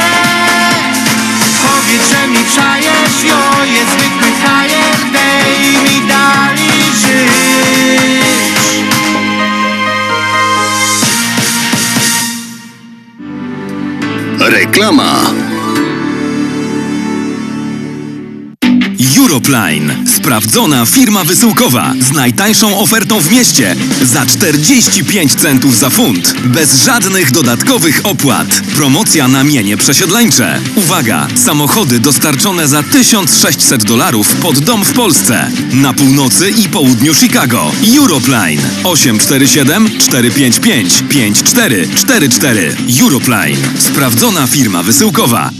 Powiedz, że mi przajesz, jo, jest zwykły hajer, dej mi dali żyć. Reklama. Europline. Sprawdzona firma wysyłkowa z najtańszą ofertą w mieście za 45 centów za funt. Bez żadnych dodatkowych opłat. Promocja na mienie przesiedleńcze. Uwaga! Samochody dostarczone za 1600 dolarów pod dom w Polsce. Na północy i południu Chicago. Europline 847 455 5444. Europline. Sprawdzona firma wysyłkowa.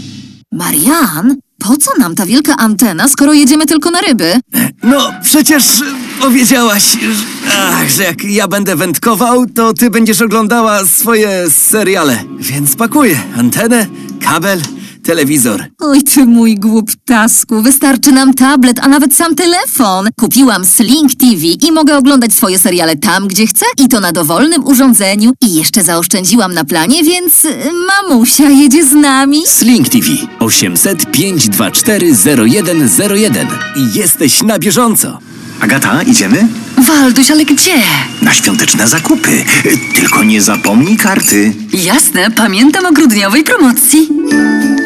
Marian, po co nam ta wielka antena, skoro jedziemy tylko na ryby? No, przecież powiedziałaś, że, ach, że jak ja będę wędkował, to ty będziesz oglądała swoje seriale. Więc pakuję antenę, kabel, telewizor. Oj, ty mój głuptasku, wystarczy nam tablet, a nawet sam telefon. Kupiłam Sling TV i mogę oglądać swoje seriale tam, gdzie chcę i to na dowolnym urządzeniu. I jeszcze zaoszczędziłam na planie, więc y, mamusia jedzie z nami. Sling TV 800 524 0101 i jesteś na bieżąco. Agata, idziemy? Walduś, ale gdzie? Na świąteczne zakupy. Tylko nie zapomnij karty. Jasne, pamiętam o grudniowej promocji.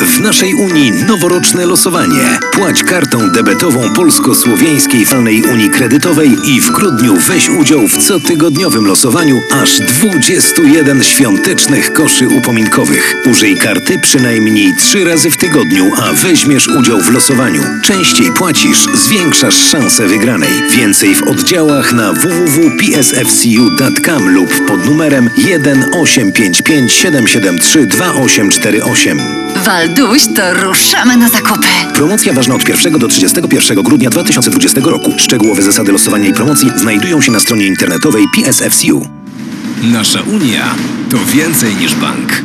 W naszej Unii noworoczne losowanie. Płać kartą debetową Polsko-Słowiańskiej Falnej Unii Kredytowej i w grudniu weź udział w cotygodniowym losowaniu aż 21 świątecznych koszy upominkowych. Użyj karty przynajmniej 3 razy w tygodniu, a weźmiesz udział w losowaniu. Częściej płacisz, zwiększasz szanse wygranej. Więcej w oddziałach na www.psfcu.com lub pod numerem 1 855 773 2848. Walduś, to ruszamy na zakupy. Promocja ważna od 1 do 31 grudnia 2020 roku. Szczegółowe zasady losowania i promocji znajdują się na stronie internetowej PSFCU. Nasza Unia to więcej niż bank.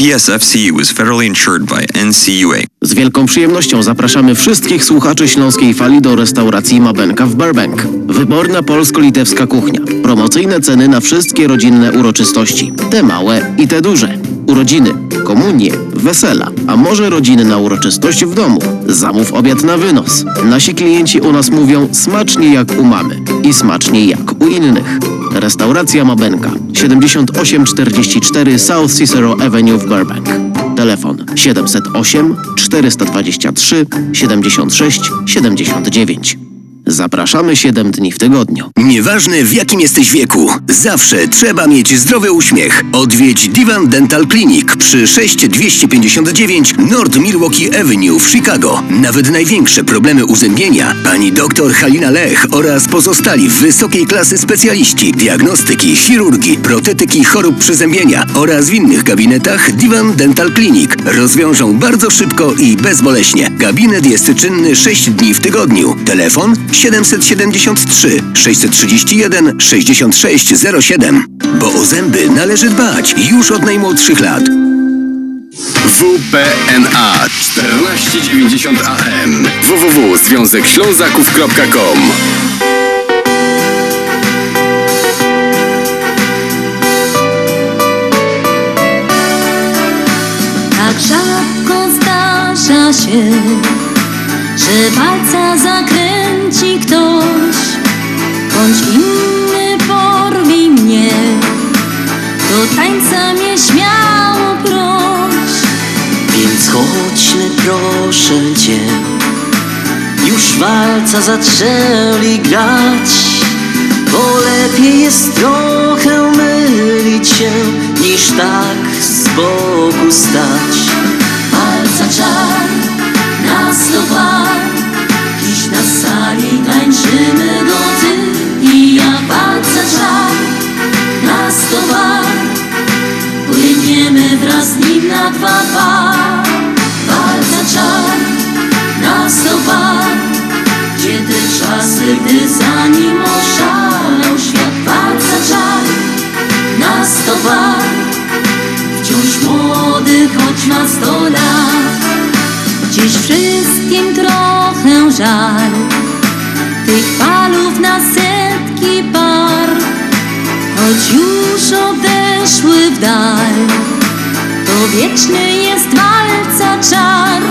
PSFCU is federally insured by NCUA. Z wielką przyjemnością zapraszamy wszystkich słuchaczy Śląskiej Fali do restauracji Mabenka w Burbank. Wyborna polsko-litewska kuchnia. Promocyjne ceny na wszystkie rodzinne uroczystości. Te małe i te duże. Urodziny, komunie, wesela, a może rodziny na uroczystość w domu. Zamów obiad na wynos. Nasi klienci u nas mówią smacznie jak u mamy i smacznie jak u innych. Restauracja Mabenka 7844 South Cicero Avenue w Burbank. Telefon 708 423 76 79. Zapraszamy 7 dni w tygodniu. Nieważne w jakim jesteś wieku, zawsze trzeba mieć zdrowy uśmiech. Odwiedź Divan Dental Clinic przy 6259 North Milwaukee Avenue w Chicago. Nawet największe problemy uzębienia pani dr Halina Lech oraz pozostali wysokiej klasy specjaliści diagnostyki, chirurgii, protetyki chorób przezębienia oraz w innych gabinetach Divan Dental Clinic rozwiążą bardzo szybko i bezboleśnie. Gabinet jest czynny 6 dni w tygodniu. Telefon 773 631 6607. Bo o zęby należy dbać już od najmłodszych lat. WPNA 1490 AM www.związekślązaków.com Tak rzadko zdarza się, że palca zakręci ktoś, bądź inny porwi mnie, do tańca mnie śmiało proś. Więc chodźmy proszę cię. Już walca zaczęli grać. Bo lepiej jest trochę mylić się Niż tak z boku stać. Palca czar, nas to par, dziś na sali tańczymy do ty i ja. Palca czar, nas to par, płyniemy wraz z nim na dwa par. Palca czar, nas to par, gdzie te czasy, gdy za nim oszalał świat. Palca czar, nas to par, wciąż młody, choć ma sto lat. Dziś wszystkim trochę żal. Tych palów na setki par. Choć już odeszły w dal. To wieczny jest walca czar.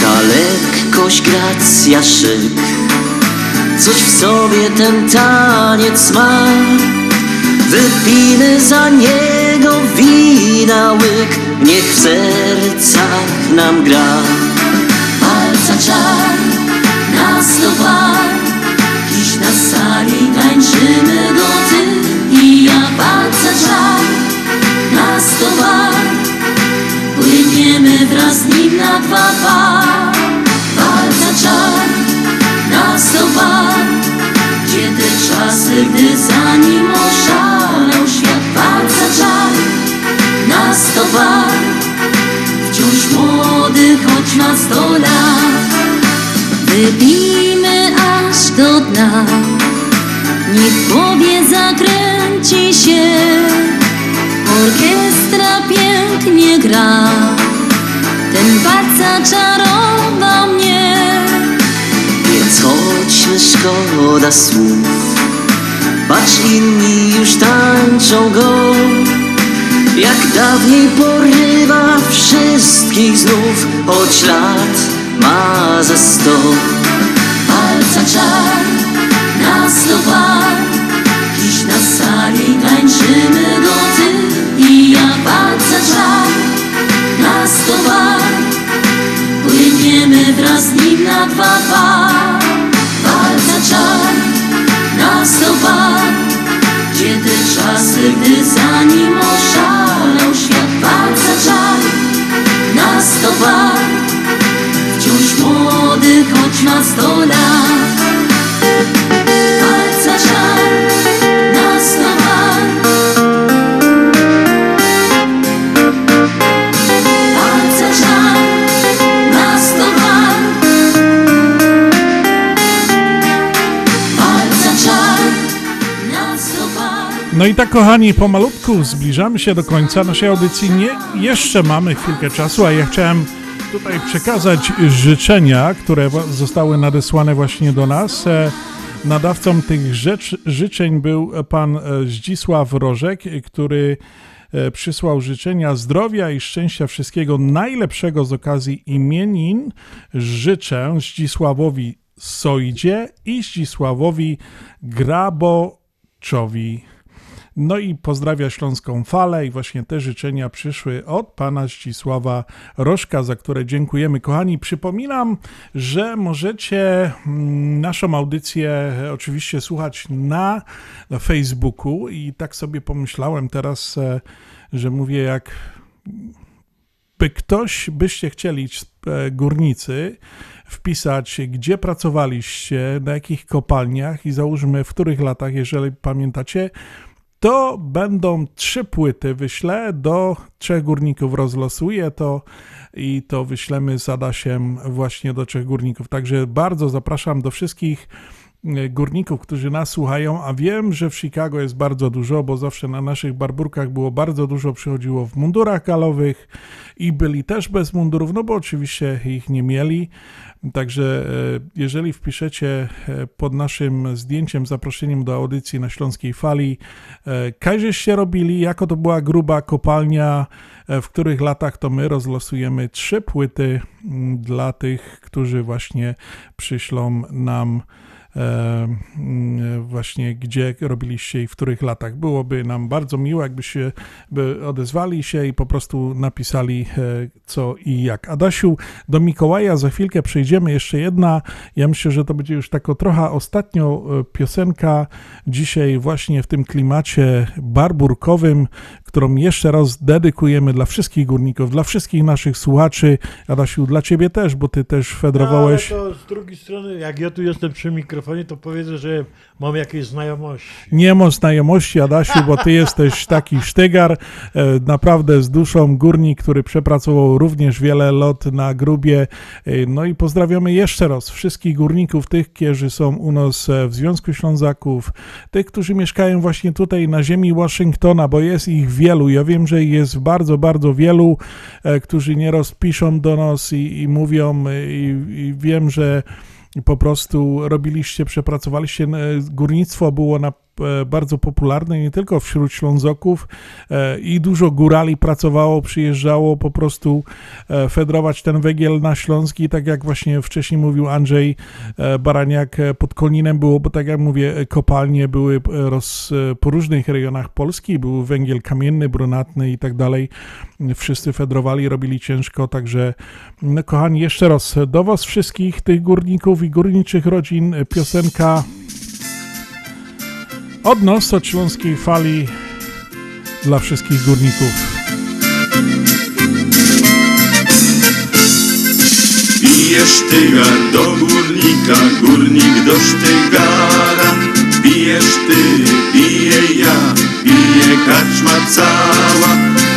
Ta lekkość, gracja, szyk. Coś w sobie ten taniec ma. Wypijmy za niego wina łyk Niech w sercach nam gra. Palca czar, nas par Dziś na sali tańczymy do ty i ja. Palca czar, nas par Płyniemy wraz z nim na dwa par Palca czar, nas par Gdzie te czasy, gdy za nim oszalał świat? Palca czar, nas Wciąż młody, choć ma sto lat. Wypijmy aż do dna. Niech w głowie zakręci się. Orkiestra pięknie gra. Ten walca czarowa mnie. Więc chodźmy, szkoda słów. Patrz, inni już tańczą go jak dawniej porywa wszystkich znów Choć lat ma ze sto. Palca czar nas dowar Dziś na sali tańczymy go ty. I ja Palca czar nas dowar Płyniemy wraz z nim na dwa par. Palca czar nas dowar Kiedy czasy, gdy za nim oszalał bar, wciąż młody, choć ma sto lat. No i tak, kochani, pomalutku zbliżamy się do końca naszej audycji. Nie, jeszcze mamy chwilkę czasu, a ja chciałem tutaj przekazać życzenia, które zostały nadesłane właśnie do nas. E, Nadawcą tych rzecz, życzeń był pan e, Zdzisław Rożek, który e, przysłał życzenia zdrowia i szczęścia wszystkiego najlepszego z okazji imienin. Życzę Zdzisławowi Sojdzie i Zdzisławowi Graboczowi. No i pozdrawia Śląską Falę i właśnie te życzenia przyszły od pana Zdzisława Rożka, za które dziękujemy. Kochani, przypominam, że możecie mm, naszą audycję oczywiście słuchać na Facebooku i tak sobie pomyślałem teraz, e, że mówię jak by ktoś, byście chcieli, e, górnicy, wpisać, gdzie pracowaliście, na jakich kopalniach i załóżmy w których latach, jeżeli pamiętacie, to będą trzy płyty. Wyślę do trzech górników, rozlosuję to i to wyślemy z Adasiem właśnie do trzech górników. Także bardzo zapraszam do wszystkich górników, którzy nas słuchają, a wiem, że w Chicago jest bardzo dużo, bo zawsze na naszych barburkach było bardzo dużo, przychodziło w mundurach galowych i byli też bez mundurów, no bo oczywiście ich nie mieli. Także e, jeżeli wpiszecie e, pod naszym zdjęciem, zaproszeniem do audycji na Śląskiej Fali, e, kaj żeście robili, jako to była gruba kopalnia, e, w których latach to my rozlosujemy trzy płyty dla tych, którzy właśnie przyślą nam e, właśnie gdzie robiliście i w których latach. Byłoby nam bardzo miło, jakbyście by odezwali się i po prostu napisali e, co i jak. Adasiu, do Mikołaja za chwilkę przejdziemy. Jeszcze jedna, ja myślę, że to będzie już taka trochę ostatnio e, piosenka dzisiaj właśnie w tym klimacie barburkowym, którą jeszcze raz dedykujemy dla wszystkich górników, dla wszystkich naszych słuchaczy. Adasiu, dla ciebie też, bo ty też fedrowałeś. No, ale to z drugiej strony, jak ja tu jestem przy mikrofonie, to powiedzę, że mam jakieś znajomości. Nie mam znajomości, Adasiu, bo ty jesteś taki sztygar, e, naprawdę z duszą górnik, który przepracował również wiele lot na grubie. E, No i pozdrawiamy jeszcze raz wszystkich górników, tych, którzy są u nas e, w Związku Ślązaków, tych, którzy mieszkają właśnie tutaj na ziemi Waszyngtona, bo jest ich wielu. Ja wiem, że jest bardzo, bardzo wielu, którzy nieraz piszą do nas i, i mówią, i, i wiem, że po prostu robiliście, przepracowaliście. e, Górnictwo było na, bardzo popularne nie tylko wśród Ślązoków e, i dużo górali pracowało, przyjeżdżało po prostu e, fedrować ten węgiel na Śląski, tak jak właśnie wcześniej mówił Andrzej e, Baraniak, e, pod Koninem było, bo tak jak mówię, e, kopalnie były e, roz, e, po różnych rejonach Polski, był węgiel kamienny, brunatny i tak dalej. Wszyscy fedrowali, robili ciężko, także no, kochani, jeszcze raz do was wszystkich, tych górników i górniczych rodzin, e, piosenka od nas, od Śląskiej Fali dla wszystkich górników. Bije sztygar do górnika, górnik do sztygara. Bijesz ty, biję ja, bije karczma cała.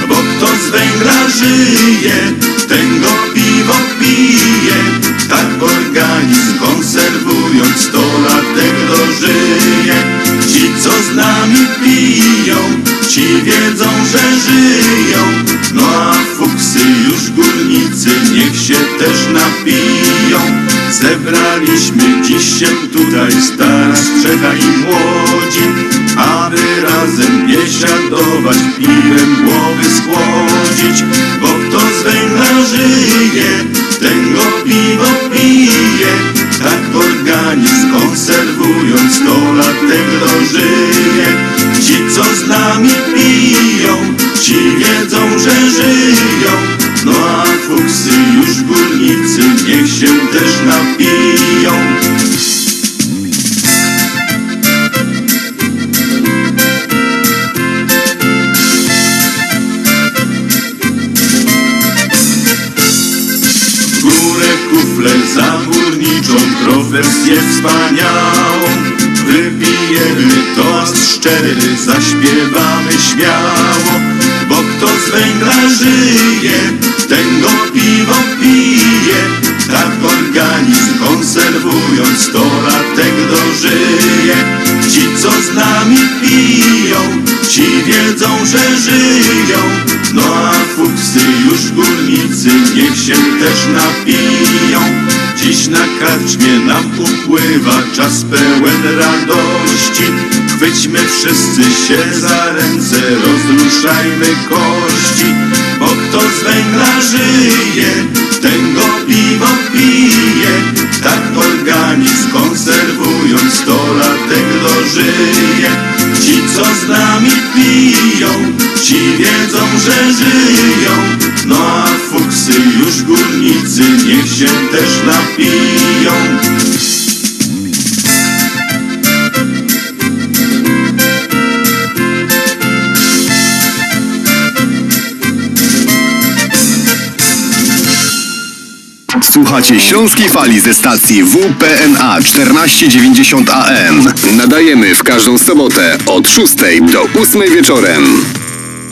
Bo kto z węgla żyje, ten go piwo pije. Tak organizm konserwując, sto latek dożyje. Ci, co z nami piją, ci wiedzą, że żyją. No a fuksy już górnicy, niech się też napiją. Zebraliśmy dziś się tutaj stara strzega i młodzi, aby razem biesiadować, piwem głowy schłodzić. Bo kto z węgla żyje, ten go piwo pije. Tak organizm konserwując, sto latek dożyje. Ci, co z nami piją, ci wiedzą, że żyją. No a fuksy już górnicy, niech się też napiją. Tradycję wspaniałą Wypijemy toast szczery, zaśpiewamy śmiało. Bo kto z węgla żyje, ten go piwo pije. Tak organizm konserwując, sto latek dożyje. Ci co z nami piją, ci wiedzą, że żyją. No a fuksy już górnicy, niech się też napiją Dziś na karczmie nam upływa czas pełen radości. Chwyćmy wszyscy się za ręce, rozruszajmy kości Bo kto z węgla żyje, ten go piwo pije Tak organizm konserwując, sto latek dożyje. Ci co z nami piją, ci wiedzą, że żyją. No a fuksy już górnicy, niech się też napiją Słuchacie Śląskiej Fali ze stacji WPNA 1490 AM. Nadajemy w każdą sobotę od 6 do 8 wieczorem.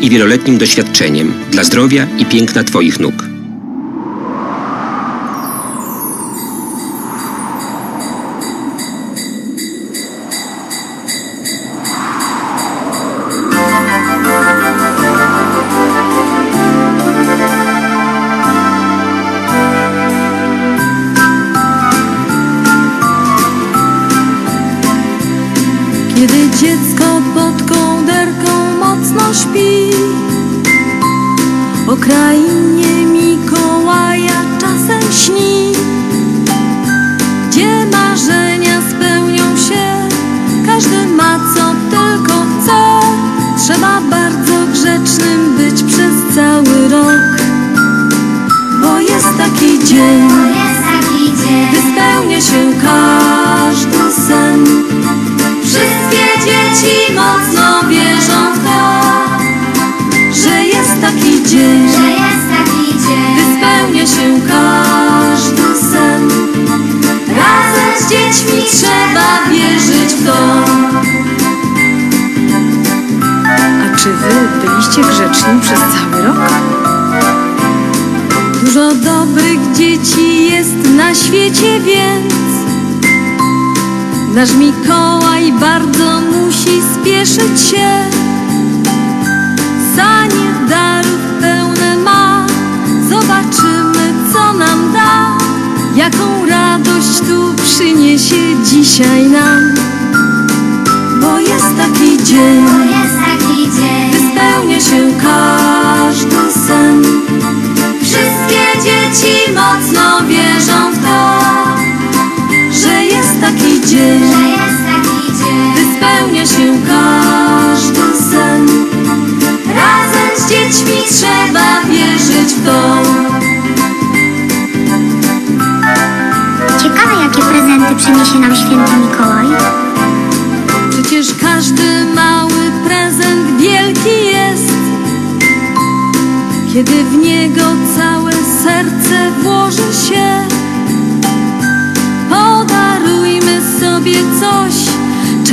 i wieloletnim doświadczeniem dla zdrowia i piękna Twoich nóg.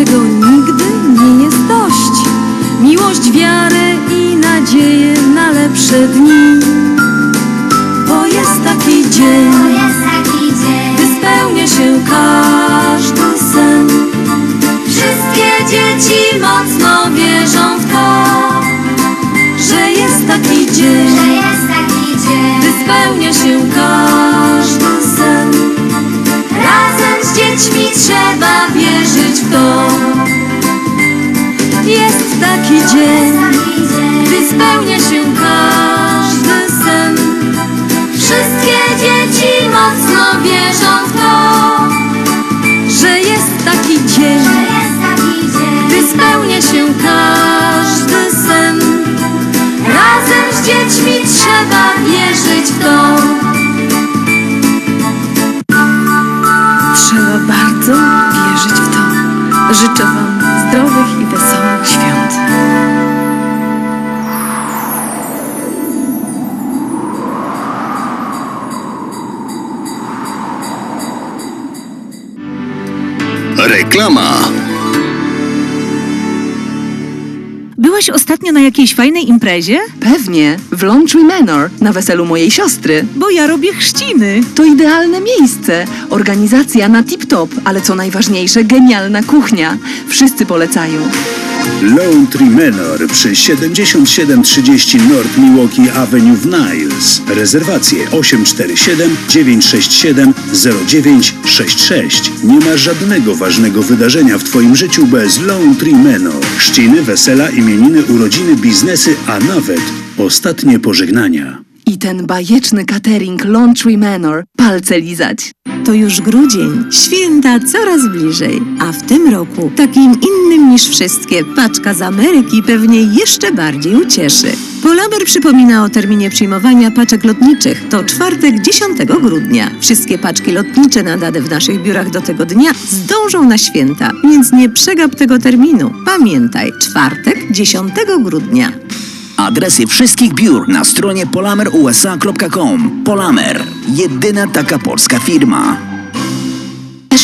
Czego nigdy nie jest dość. Miłość, wiarę i nadzieję na lepsze dni. Bo jest taki dzień, gdy spełnia się każdy sen. Wszystkie dzieci mocno wierzą w to, że jest taki dzień, gdy spełnia się każdy sen. Razem z dziećmi trzeba wierzyć dom. Jest taki dzień, gdy spełnia się każdy sen. Wszystkie dzieci mocno wierzą w to, że jest taki dzień, gdy spełnia się każdy sen. Razem z dziećmi trzeba wierzyć w to. Życzę Wam zdrowych i wesołych świąt. Reklama. Byłaś ostatnio na jakiejś fajnej imprezie? Pewnie, w Laundry Manor, na weselu mojej siostry. Bo ja robię chrzciny. To idealne miejsce. Organizacja na tip-top, ale co najważniejsze, genialna kuchnia. Wszyscy polecają. Laundry Manor przy 7730 North Milwaukee Avenue w Niles. Rezerwacje 847 967 0966. Nie ma żadnego ważnego wydarzenia w Twoim życiu bez Laundry Manor. Chrzciny, wesela, imieniny, urodziny, biznesy, a nawet ostatnie pożegnania. I ten bajeczny catering Laundry Manor. Palce lizać. To już grudzień, święta coraz bliżej, a w tym roku takim innym niż wszystkie paczka z Ameryki pewnie jeszcze bardziej ucieszy. Polamer przypomina o terminie przyjmowania paczek lotniczych. To czwartek 10 grudnia. Wszystkie paczki lotnicze nadane w naszych biurach do tego dnia zdążą na święta, więc nie przegap tego terminu. Pamiętaj, czwartek 10 grudnia. Adresy wszystkich biur na stronie polamerusa.com. Polamer. Jedyna taka polska firma.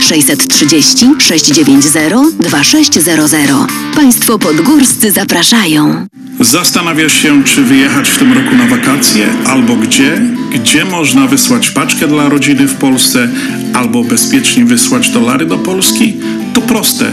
630 690 2600. Państwo podgórscy zapraszają. Zastanawiasz się, czy wyjechać w tym roku na wakacje, albo gdzie? Gdzie można wysłać paczkę dla rodziny w Polsce, albo bezpiecznie wysłać dolary do Polski? To proste.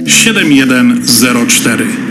7104.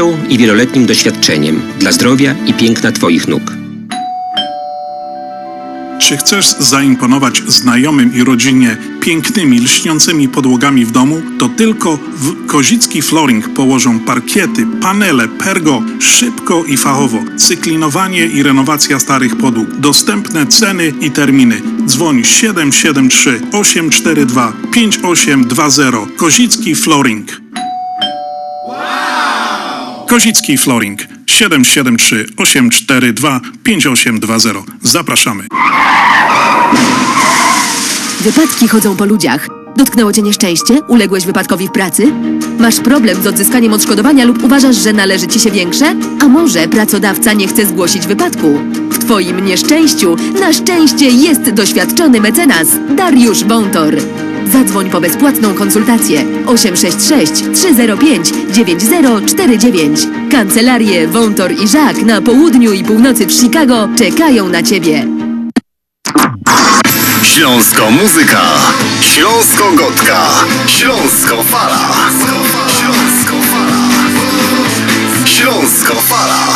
i wieloletnim doświadczeniem dla zdrowia i piękna Twoich nóg. Czy chcesz zaimponować znajomym i rodzinie pięknymi, lśniącymi podłogami w domu? To tylko w Kozicki Flooring położą parkiety, panele, pergo, szybko i fachowo. Cyklinowanie i renowacja starych podłóg. Dostępne ceny i terminy. Dzwoń 773 842 5820. Kozicki Flooring. Kozicki Flooring 773 842 5820. Zapraszamy. Wypadki chodzą po ludziach. Dotknęło cię nieszczęście? Uległeś wypadkowi w pracy? Masz problem z odzyskaniem odszkodowania lub uważasz, że należy ci się większe? A może pracodawca nie chce zgłosić wypadku? W twoim nieszczęściu na szczęście jest doświadczony mecenas Dariusz Wątor. Zadzwoń po bezpłatną konsultację 866 305 9049. Kancelarie Wątor i Żak na południu i północy w Chicago czekają na ciebie. Śląsko muzyka. Śląsko gotka. Śląsko fala. Śląsko fala. Śląsko fala.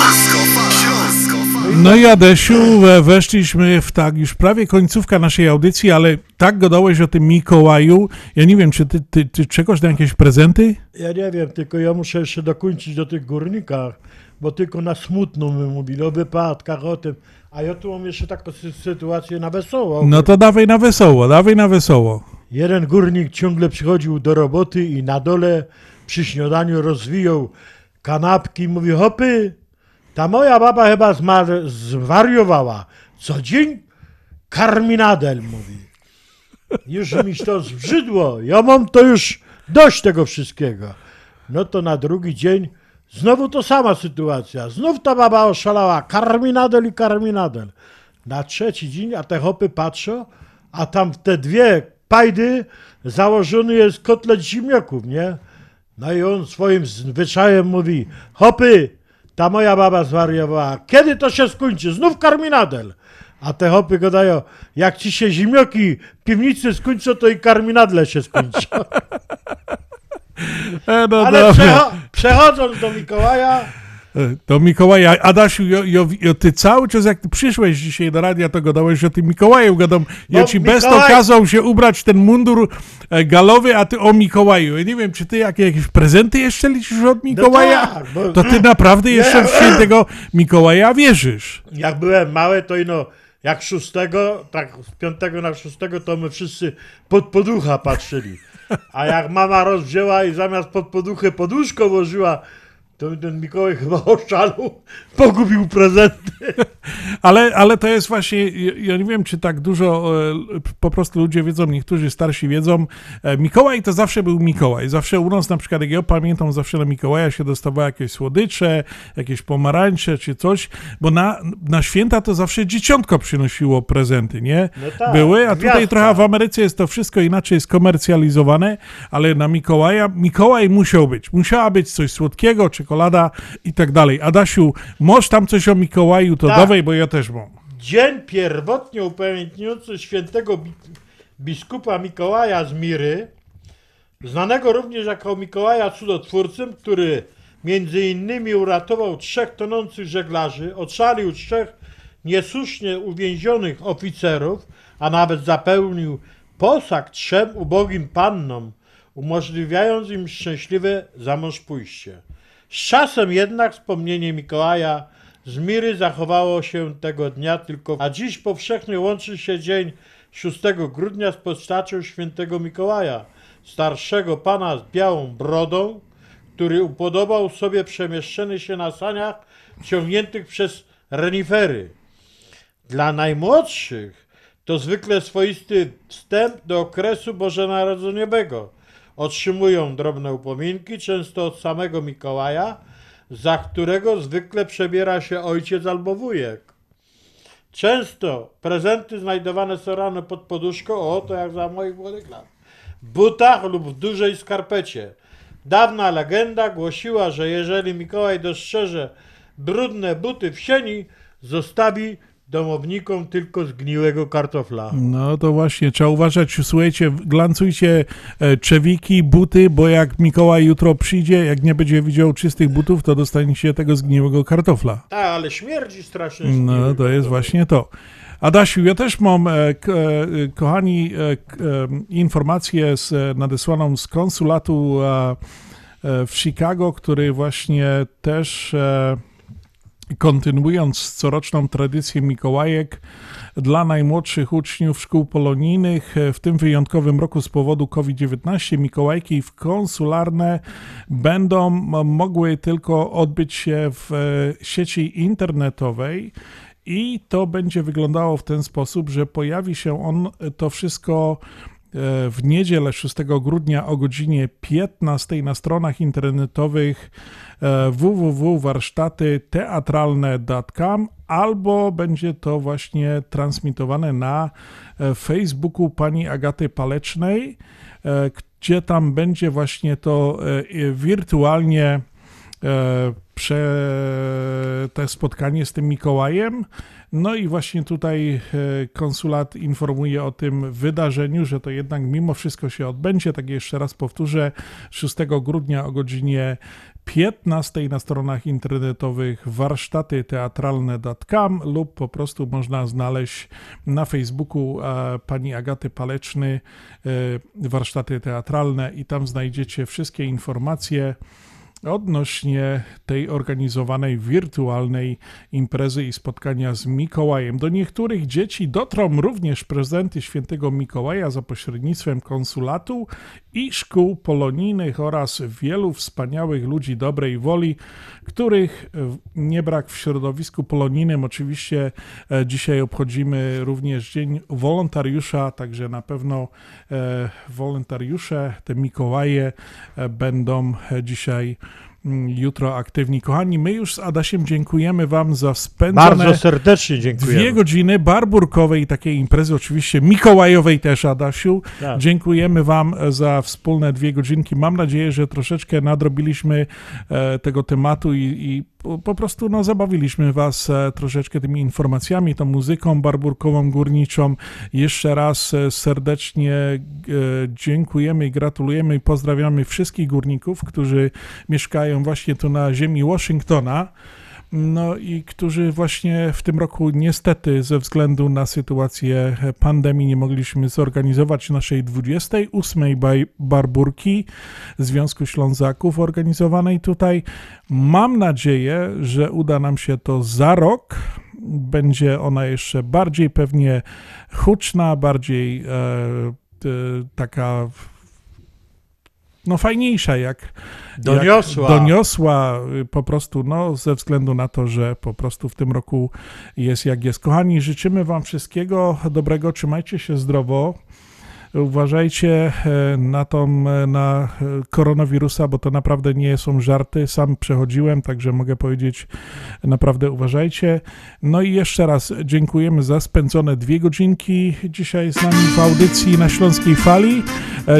No i Adesiu, we- weszliśmy w tak już prawie końcówka naszej audycji, ale tak gadałeś o tym Mikołaju. Ja nie wiem, czy ty, ty, ty czekasz na jakieś prezenty? Ja nie wiem, tylko ja muszę jeszcze dokończyć do tych górnikach, bo tylko na smutno my mówili, o wypadkach, o tym. A ja tu mam jeszcze taką sy- sytuację na wesoło. No to dawaj na wesoło, dawaj na wesoło. Jeden górnik ciągle przychodził do roboty i na dole przy śniadaniu rozwijał kanapki i mówi, hopy, ta moja baba chyba zmar- zwariowała. Co dzień karminadel, mówi. Już mi to zbrzydło, ja mam to już dość tego wszystkiego. No to na drugi dzień znowu to sama sytuacja. Znów ta baba oszalała, karminadel i karminadel. Na trzeci dzień, a te hopy patrzą, a tam w te dwie pajdy założony jest kotlet zimioków, nie? No i on swoim zwyczajem mówi, hopy, ta moja baba zwariowała, kiedy to się skończy? Znów karminadel. A te hopy gadają, jak ci się zimioki w piwnicy skończą, to i karminadle się skończą. E, no Ale przecho- przechodząc do Mikołaja, E, Do Mikołaja. Adasiu, jo, jo, jo, ty cały czas jak ty przyszłeś dzisiaj do radia, to gadałeś o tym Mikołaju. Gadam, ja No, ci bez to Mikołaj- kazał się ubrać ten mundur e, galowy, a ty o Mikołaju. Ja nie wiem, czy ty jakie, jakieś prezenty jeszcze liczysz od Mikołaja? tak, bo- To ty naprawdę jeszcze w Nie. świętego Mikołaja wierzysz. jak byłem mały, to ino, jak szóstego, tak z piątego na szóstego, to my wszyscy pod poducha patrzyli. A jak mama rozwzięła i zamiast pod poduchę poduszko włożyła, to ten Mikołaj chyba oszalał, pogubił prezenty. Ale, ale to jest właśnie, ja nie wiem, czy tak dużo e, po prostu ludzie wiedzą, niektórzy starsi wiedzą. e, Mikołaj to zawsze był Mikołaj. Zawsze u nas na przykład, jak ja pamiętam, zawsze na Mikołaja się dostawało jakieś słodycze, jakieś pomarańcze czy coś, bo na, na święta to zawsze dzieciątko przynosiło prezenty, nie? No tak, Były, a tutaj gwiazdka. trochę w Ameryce jest to wszystko inaczej skomercjalizowane, ale na Mikołaja, Mikołaj musiał być. Musiała być coś słodkiego, czekolada i tak dalej. Adasiu, możesz tam coś o Mikołaju, to Tak. dawaj, bo ja też mam. Dzień pierwotnie upamiętniający świętego bi- biskupa Mikołaja z Miry, znanego również jako Mikołaja Cudotwórcę, który między innymi uratował trzech tonących żeglarzy, ocalił trzech niesłusznie uwięzionych oficerów, a nawet zapełnił posag trzem ubogim pannom, umożliwiając im szczęśliwe zamąż pójście. Z czasem jednak wspomnienie Mikołaja z Miry zachowało się tego dnia tylko, a dziś powszechnie łączy się dzień 6 grudnia z postacią świętego Mikołaja, starszego pana z białą brodą, który upodobał sobie przemieszczenie się na saniach ciągniętych przez renifery. Dla najmłodszych to zwykle swoisty wstęp do okresu bożonarodzeniowego. Otrzymują drobne upominki, często od samego Mikołaja, za którego zwykle przebiera się ojciec albo wujek. Często prezenty znajdowane są rano pod poduszką, o to jak za moich młodych lat, butach lub w dużej skarpecie. Dawna legenda głosiła, że jeżeli Mikołaj dostrzeże brudne buty w sieni, zostawi domownikom tylko zgniłego kartofla. No to właśnie, trzeba uważać, słuchajcie, glancujcie e, czewiki, buty, bo jak Mikołaj jutro przyjdzie, jak nie będzie widział czystych butów, to dostaniecie tego zgniłego kartofla. Tak, ale śmierdzi strasznie. No to jest właśnie to. Adasiu, ja też mam, e, e, kochani, informację z, nadesłaną z konsulatu w Chicago, który właśnie też kontynuując coroczną tradycję Mikołajek dla najmłodszych uczniów szkół polonijnych, e, w tym wyjątkowym roku z powodu COVID-19 Mikołajki w konsularne będą mogły tylko odbyć się w e, sieci internetowej. I to będzie wyglądało w ten sposób, że pojawi się on to wszystko e, w niedzielę 6 grudnia o godzinie 15 na stronach internetowych e, www.warsztatyteatralne.com albo będzie to właśnie transmitowane na e, Facebooku pani Agaty Palecznej, e, gdzie tam będzie właśnie to e, e, wirtualnie e, prze, te spotkanie z tym Mikołajem. No i właśnie tutaj e, konsulat informuje o tym wydarzeniu, że to jednak mimo wszystko się odbędzie. Tak jeszcze raz powtórzę, 6 grudnia o godzinie 15 na stronach internetowych warsztatyteatralne.com lub po prostu można znaleźć na Facebooku e, pani Agaty Paleczny e, warsztaty teatralne i tam znajdziecie wszystkie informacje odnośnie tej organizowanej wirtualnej imprezy i spotkania z Mikołajem. Do niektórych dzieci dotrą również prezenty świętego Mikołaja za pośrednictwem konsulatu i szkół polonijnych oraz wielu wspaniałych ludzi dobrej woli, których nie brak w środowisku polonijnym. Oczywiście e, dzisiaj obchodzimy również Dzień Wolontariusza, także na pewno e, wolontariusze, te Mikołaje e, będą dzisiaj jutro aktywni. Kochani, my już z Adasiem dziękujemy Wam za spędzone Bardzo serdecznie dziękujemy. dwie godziny barburkowej takiej imprezy, oczywiście mikołajowej też, Adasiu. Tak. Dziękujemy Wam za wspólne dwie godzinki. Mam nadzieję, że troszeczkę nadrobiliśmy e, tego tematu i, i po, prostu no, zabawiliśmy Was e, troszeczkę tymi informacjami, tą muzyką barburkową, górniczą. Jeszcze raz e, serdecznie e, dziękujemy i gratulujemy i pozdrawiamy wszystkich górników, którzy mieszkają właśnie tu na ziemi Waszyngtona. No i którzy właśnie w tym roku niestety ze względu na sytuację pandemii nie mogliśmy zorganizować naszej 28. baj- barburki Związku Ślązaków organizowanej tutaj. Mam nadzieję, że uda nam się to za rok. Będzie ona jeszcze bardziej pewnie huczna, bardziej e, e, taka no fajniejsza jak Doniosła. Jak doniosła y, po prostu no ze względu na to, że po prostu w tym roku jest jak jest. Kochani, życzymy wam wszystkiego dobrego, trzymajcie się zdrowo. Uważajcie e, na tą, e, na e, koronawirusa, bo to naprawdę nie są żarty. Sam przechodziłem, także mogę powiedzieć, naprawdę uważajcie. No i jeszcze raz dziękujemy za spędzone dwie godzinki dzisiaj z nami w audycji na Śląskiej Fali.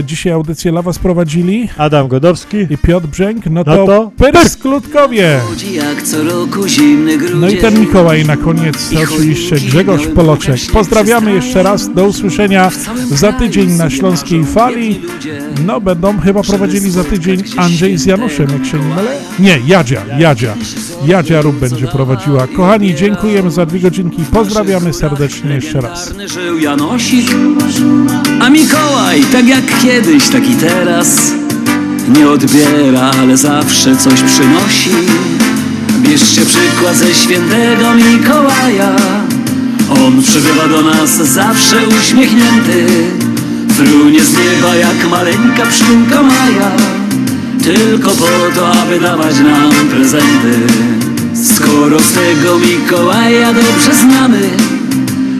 Dzisiaj audycję dla Was prowadzili Adam Godowski i Piotr Brzęk. No No to, to Pyrsk Klutkowie! Jak co roku zimny grudzień No i ten Mikołaj na koniec, oczywiście Grzegorz Poloczek. Pozdrawiamy jeszcze raz, do usłyszenia za tydzień na Śląskiej Fali. No, będą chyba prowadzili za tydzień Andrzej z Januszem, jak się nie mylę. Nie, Jadzia, Jadzia. Jadzia Rób będzie prowadziła. Kochani, dziękujemy za dwie godzinki, pozdrawiamy serdecznie jeszcze raz. Czarny żył Janosik, a Mikołaj, tak jak kiedyś, tak i teraz Nie odbiera, ale zawsze coś przynosi Bierzcie przykład ze świętego Mikołaja On przybywa do nas zawsze uśmiechnięty Frunie z nieba jak maleńka pszczółka Maja. Tylko po to, aby dawać nam prezenty. Skoro z tego Mikołaja dobrze znamy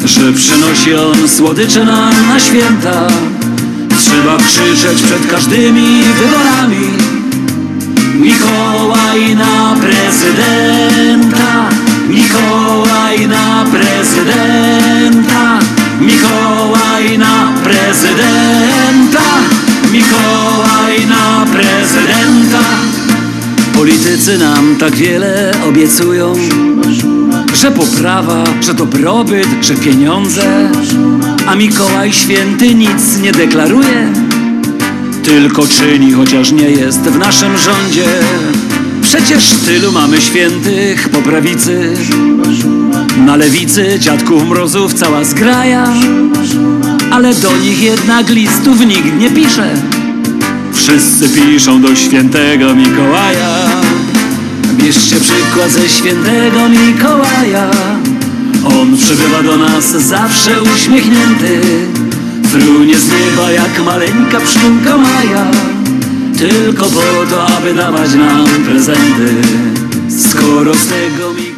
że przynosi on słodycze nam na święta Trzeba krzyczeć przed każdymi wyborami. Mikołaj na prezydenta Mikołaj na prezydenta Mikołaj na prezydenta. Mikołaj na prezydenta. Politycy nam tak wiele obiecują że poprawa, że dobrobyt, że pieniądze A Mikołaj Święty nic nie deklaruje Tylko czyni, chociaż nie jest w naszym rządzie Przecież tylu mamy świętych po prawicy. Na lewicy dziadków mrozów cała zgraja Ale do nich jednak listów nikt nie pisze. Wszyscy piszą do świętego Mikołaja. Bierzcie przykład ze świętego Mikołaja. On przybywa do nas zawsze uśmiechnięty. Frunie z nieba jak maleńka pszczółka Maja Tylko po to, aby dawać nam prezenty. Skoro z tego